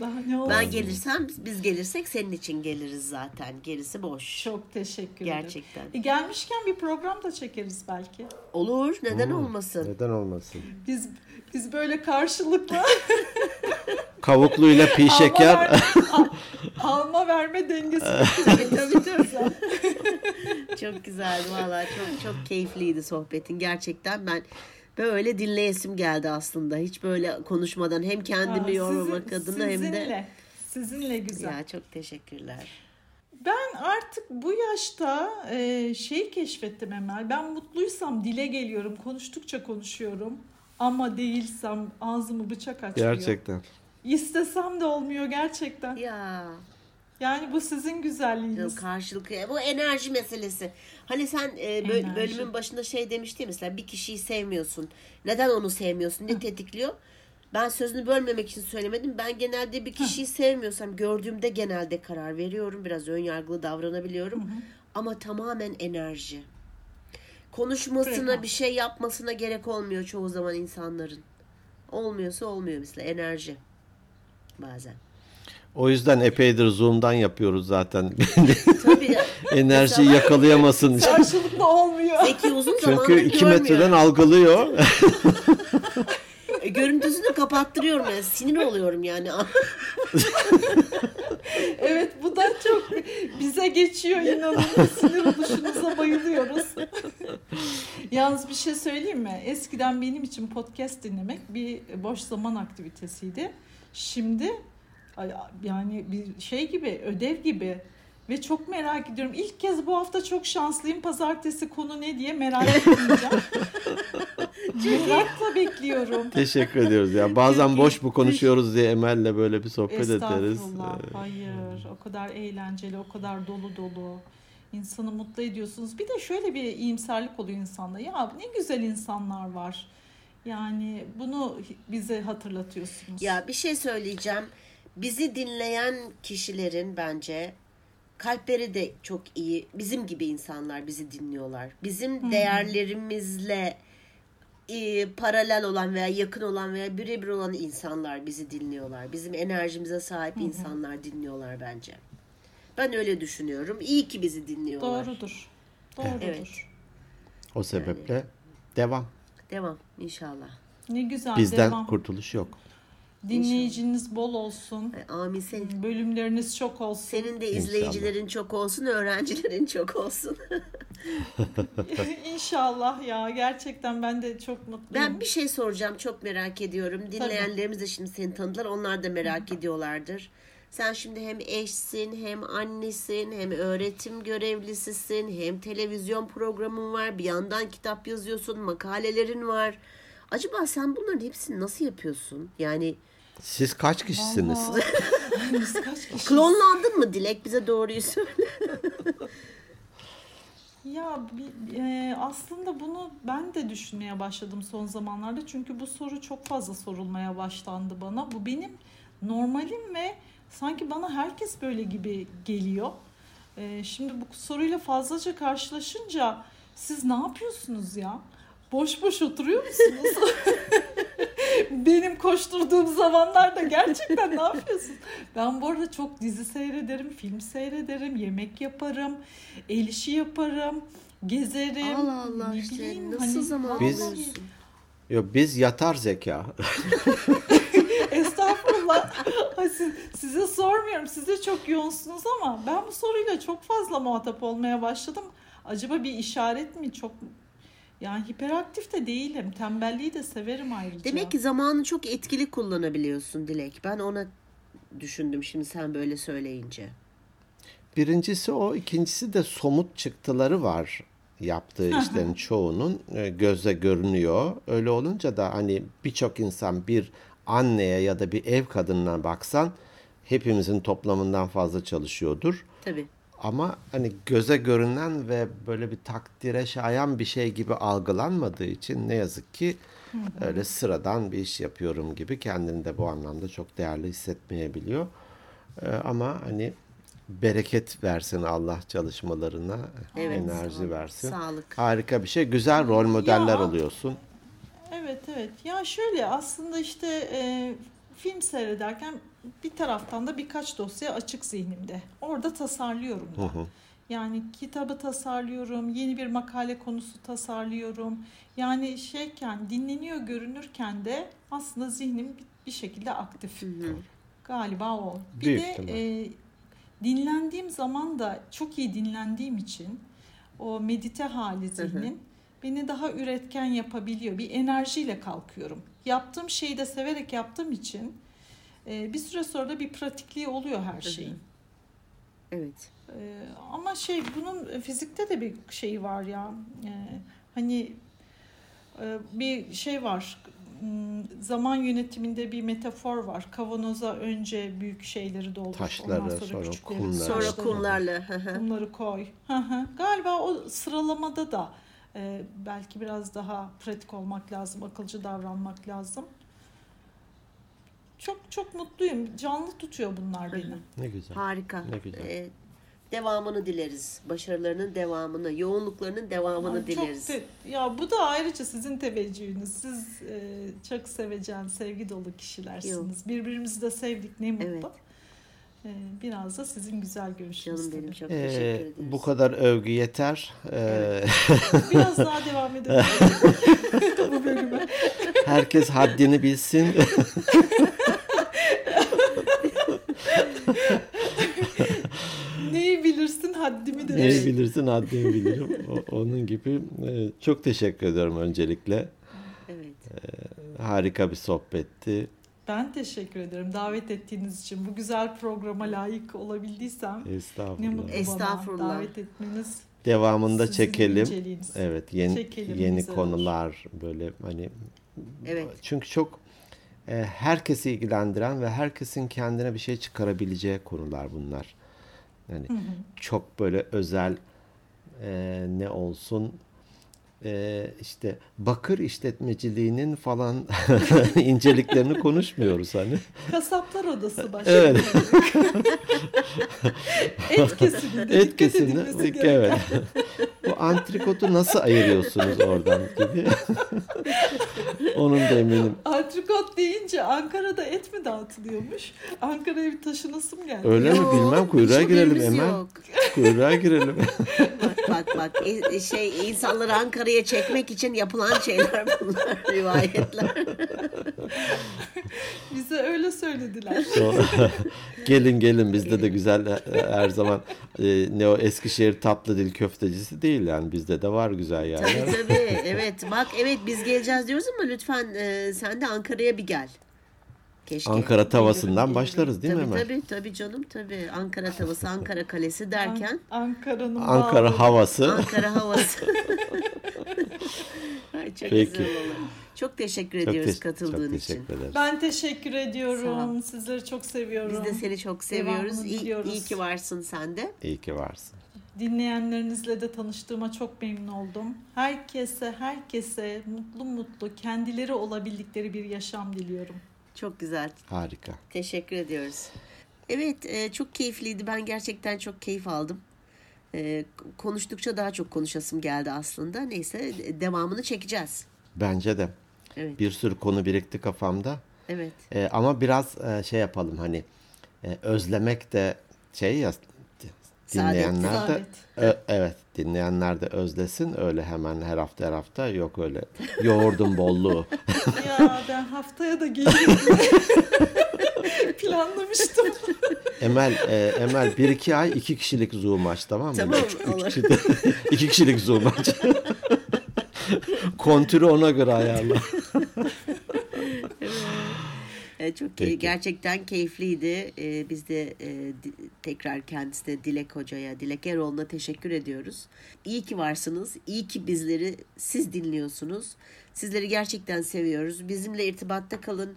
Daha ne olsun? Ben gelirsem biz gelirsek senin için geliriz zaten. Gerisi boş. Çok teşekkür ederim. Gerçekten. E, gelmişken bir program da çekeriz belki. Olur neden Hmm. olmasın? Neden olmasın? Biz biz böyle karşılıklı Kavukluyla pi alma, şeker. verme, al- alma verme dengesi. tabii tabii çok güzeldi valla çok çok keyifliydi sohbetin gerçekten ben böyle dinleyesim geldi aslında hiç böyle konuşmadan hem kendimi Aa, yormamak sizin- adına hem de sizinle, sizinle güzel. ya çok teşekkürler. Ben artık bu yaşta e, şeyi keşfettim Emel. Ben mutluysam dile geliyorum, konuştukça konuşuyorum. Ama değilsem ağzımı bıçak açmıyor. Gerçekten. İstesem de olmuyor gerçekten. Ya Yani bu sizin güzelliğiniz. karşılık bu enerji meselesi. Hani sen e, böl- Enerji. bölümün başında şey demiştin mesela bir kişiyi sevmiyorsun. Neden onu sevmiyorsun? Ne tetikliyor? Ben sözünü bölmemek için söylemedim. Ben genelde bir kişiyi sevmiyorsam gördüğümde genelde karar veriyorum. Biraz ön yargılı davranabiliyorum. Ama tamamen enerji. Konuşmasına, Frekans. bir şey yapmasına gerek olmuyor çoğu zaman insanların. Olmuyorsa olmuyor mesela enerji. Bazen. O yüzden epeydir Zoom'dan yapıyoruz zaten. Tabii. Enerjiyi yakalayamasın. Karşılıklı olmuyor. Zeki uzun zamandır Çünkü iki görmüyor. metreden algılıyor. E, görüntüsünü kapattırıyorum yani. Sinir oluyorum yani. Evet bu da çok bize geçiyor inanın. Sinir oluşunuza bayılıyoruz. Yalnız bir şey söyleyeyim mi? Eskiden benim için podcast dinlemek bir boş zaman aktivitesiydi. Şimdi yani bir şey gibi ödev gibi ve çok merak ediyorum. İlk kez bu hafta çok şanslıyım. Pazartesi konu ne diye merak etmeyeceğim. Merakla bekliyorum. Teşekkür ediyoruz ya. Bazen Çünkü- boş mu konuşuyoruz diye Emel'le böyle bir sohbet ederiz. Estağfurullah. Hayır. O kadar eğlenceli, o kadar dolu dolu. İnsanı mutlu ediyorsunuz. Bir de şöyle bir iyimserlik oluyor insanda. Ya ne güzel insanlar var. Yani bunu bize hatırlatıyorsunuz. ya bir şey söyleyeceğim. Bizi dinleyen kişilerin bence kalpleri de çok iyi. Bizim gibi insanlar bizi dinliyorlar. Bizim değerlerimizle e, paralel olan veya yakın olan veya birebir olan insanlar bizi dinliyorlar. Bizim enerjimize sahip insanlar dinliyorlar bence. Ben öyle düşünüyorum. İyi ki bizi dinliyorlar. Doğrudur. Doğrudur. Evet. O sebeple devam. Devam inşallah. Ne güzel Bizden devam. kurtuluş yok. Dinleyiciniz bol olsun. Ay, Amin senin. Bölümleriniz çok olsun. Senin de İnşallah. izleyicilerin çok olsun, öğrencilerin çok olsun. İnşallah ya. Gerçekten ben de çok mutluyum. Ben bir şey soracağım, çok merak ediyorum. Dinleyenlerimiz de şimdi seni tanıdılar, onlar da merak ediyorlardır. Sen şimdi hem eşsin, hem annesin, hem öğretim görevlisisin, hem televizyon programın var, bir yandan kitap yazıyorsun, makalelerin var. Acaba sen bunların hepsini nasıl yapıyorsun? Yani Siz kaç kişisiniz? Biz kaç kişiyiz? klonlandın mı Dilek? Bize doğruyu söyle. Ya bi- e, aslında bunu ben de düşünmeye başladım son zamanlarda. Çünkü bu soru çok fazla sorulmaya başlandı bana. Bu benim normalim ve sanki bana herkes böyle gibi geliyor. E, şimdi bu soruyla fazlaca karşılaşınca Siz ne yapıyorsunuz ya? Boş boş oturuyor musunuz? Benim koşturduğum zamanlarda gerçekten ne yapıyorsun? Ben bu arada çok dizi seyrederim, film seyrederim, yemek yaparım, el işi yaparım, gezerim. Allah Allah ne işte bileyim, nasıl hani zaman Biz- buluyorsun? Yok biz yatar zeka. Estağfurullah. Siz- size sormuyorum. Siz de çok yoğunsunuz ama ben bu soruyla çok fazla muhatap olmaya başladım. Acaba bir işaret mi? Çok yani hiperaktif de değilim. Tembelliği de severim ayrıca. Demek ki zamanı çok etkili kullanabiliyorsun Dilek. Ben ona düşündüm şimdi sen böyle söyleyince. Birincisi o, ikincisi de somut çıktıları var yaptığı işlerin çoğunun e, gözle görünüyor. Öyle olunca da hani birçok insan bir anneye ya da bir ev kadınına baksan hepimizin toplamından fazla çalışıyordur. Tabii. Ama hani göze görünen ve böyle bir takdire şayan bir şey gibi algılanmadığı için ne yazık ki öyle sıradan bir iş yapıyorum gibi kendini de bu anlamda çok değerli hissetmeyebiliyor. Ee, ama hani bereket versin Allah çalışmalarına, Evet. enerji versin. Sağlık. Harika bir şey. Güzel rol modeller Ya. oluyorsun. Evet evet. Ya şöyle aslında işte e, film seyrederken bir taraftan da birkaç dosya açık zihnimde. Orada tasarlıyorum da. Yani kitabı tasarlıyorum, yeni bir makale konusu tasarlıyorum. Yani şeyken dinleniyor görünürken de aslında zihnim bir- şekilde aktif. Galiba o. Bir Büyük de ihtimal. e, dinlendiğim zaman da çok iyi dinlendiğim için o medite hali zihnin beni daha üretken yapabiliyor. Bir enerjiyle kalkıyorum. Yaptığım şeyi de severek yaptığım için e, bir süre sonra da bir pratikliği oluyor her şeyin. Evet. Ee, ama şey bunun fizikte de bir şeyi var ya. Ee, hani e, bir şey var. Hmm, Zaman yönetiminde bir metafor var. Kavanoza önce büyük şeyleri doldur. Taşları, ondan sonra, sonra küçükleri, kumları. Sonra kumlarla. kumları koy. Hı hı. Galiba o sıralamada da e, belki biraz daha pratik olmak lazım, akılcı davranmak lazım. Çok çok mutluyum. Canlı tutuyor bunlar beni. Ne güzel. Harika. Ne güzel. Ee, devamını dileriz. Başarılarının devamını, yoğunluklarının devamını Ay, dileriz. Çok te- ya bu da ayrıca sizin teveccühünüz. Siz e, çok sevecen, sevgi dolu kişilersiniz. Birbirimizi de sevdik ne mutlu. Evet. E, biraz da sizin güzel görüşünüz. Canım benim çok Ee, teşekkür ederiz. bu kadar övgü yeter. Ee, Biraz daha devam edelim bu bölüme. herkes haddini bilsin. Neyi bilirsin haddimi de. Neyi bilirsin haddini bilirim. O- onun gibi. Ee, çok teşekkür ediyorum öncelikle. Evet. Harika bir sohbetti. Ben teşekkür ederim davet ettiğiniz için. Bu güzel programa layık olabildiysem ne Estağfurullah. mutlu Estağfurullah. bana davet etmeniz. Devamında sizin çekelim. Evet, yeni Çekelim, yeni olur. konular böyle hani Evet. çünkü çok e, herkesi ilgilendiren ve herkesin kendine bir şey çıkarabileceği konular bunlar. Yani çok böyle özel e, ne olsun e, işte bakır işletmeciliğinin falan inceliklerini konuşmuyoruz hani. Kasaplar odası başka. Evet. Et kesiminde Et dikkat kesiminde evet. Bu antrikotu nasıl ayırıyorsunuz oradan gibi. Onun da eminim. Antrikot deyince Ankara'da et mi dağıtılıyormuş? Ankara'ya bir taşınasım geldi. Öyle mi bilmem kuyruğa hiç girelim hemen. yok. Kuyruğa girelim. Bak bak bak E- şey insanları Ankara'ya çekmek için yapılan şeyler bunlar rivayetler. Bize öyle söylediler. Gelin gelin bizde de güzel e, her zaman e, ne o Eskişehir tatlı dil köftecisi değil yani bizde de var güzel yerler. tabii tabii evet bak evet biz geleceğiz diyoruz ama lütfen e, sen de Ankara'ya bir gel. Keşke. Ankara tavasından başlarız değil mi tabii, hemen? Tabii tabii canım tabii. Ankara tavası, Ankara kalesi derken Ankara'nın Ankara havası. Ankara havası. Ay, çok Peki. güzel olur. Çok teşekkür Çok, ediyoruz teş- katıldığın çok için. teşekkür ederiz. Ben teşekkür ediyorum. Sizleri çok seviyorum. Biz de seni çok seviyoruz. İyi, iyi ki varsın sen de. İyi ki varsın. Dinleyenlerinizle de tanıştığıma çok memnun oldum. Herkese, herkese mutlu mutlu kendileri olabildikleri bir yaşam diliyorum. Çok güzel. Harika. Teşekkür ediyoruz. Evet, e, çok keyifliydi. Ben gerçekten çok keyif aldım. e, konuştukça daha çok konuşasım geldi aslında. Neyse devamını çekeceğiz. Bence de. Evet. Bir sürü konu birikti kafamda. Evet. Ee, ama biraz e, şey yapalım hani e, özlemek de şey ya dinleyenler de Saadet. Ö- evet dinleyenler de özlesin öyle hemen her hafta her hafta yok öyle yoğurdun bolluğu. Ya ben haftaya da gelirim. Planlamıştım. Emel e, Emel bir iki ay iki kişilik Zoom aç tamam mı? Tamam, Üç- üç olur. de- iki kişilik Zoom aç. Kontürü ona göre ayarla. E, çok Peki. gerçekten keyifliydi. E, biz de e, tekrar kendisine Dilek Hoca'ya, Dilek Eroğlu'na teşekkür ediyoruz. İyi ki varsınız. İyi ki bizleri siz dinliyorsunuz. Sizleri gerçekten seviyoruz. Bizimle irtibatta kalın.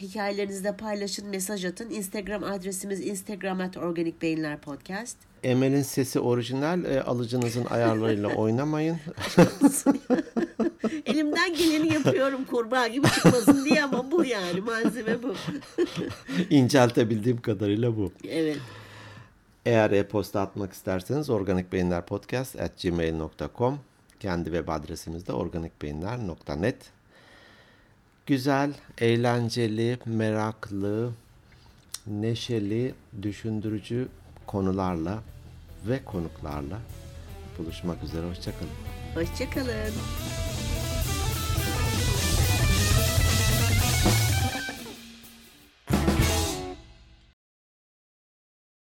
Hikayelerinizi de paylaşın, mesaj atın. Instagram adresimiz instagram at organik beyinler podcast. Emel'in sesi orijinal e, alıcınızın ayarlarıyla oynamayın. Elimden geleni yapıyorum kurbağa gibi çıkmasın diye ama bu yani malzeme bu. İnceltebildiğim kadarıyla bu. Evet. Eğer e-posta atmak isterseniz organikbeyinlerpodcast@gmail.com kendi web adresimiz de organikbeyinler.net Güzel, eğlenceli, meraklı, neşeli, düşündürücü konularla ve konuklarla buluşmak üzere. Hoşçakalın. Hoşçakalın.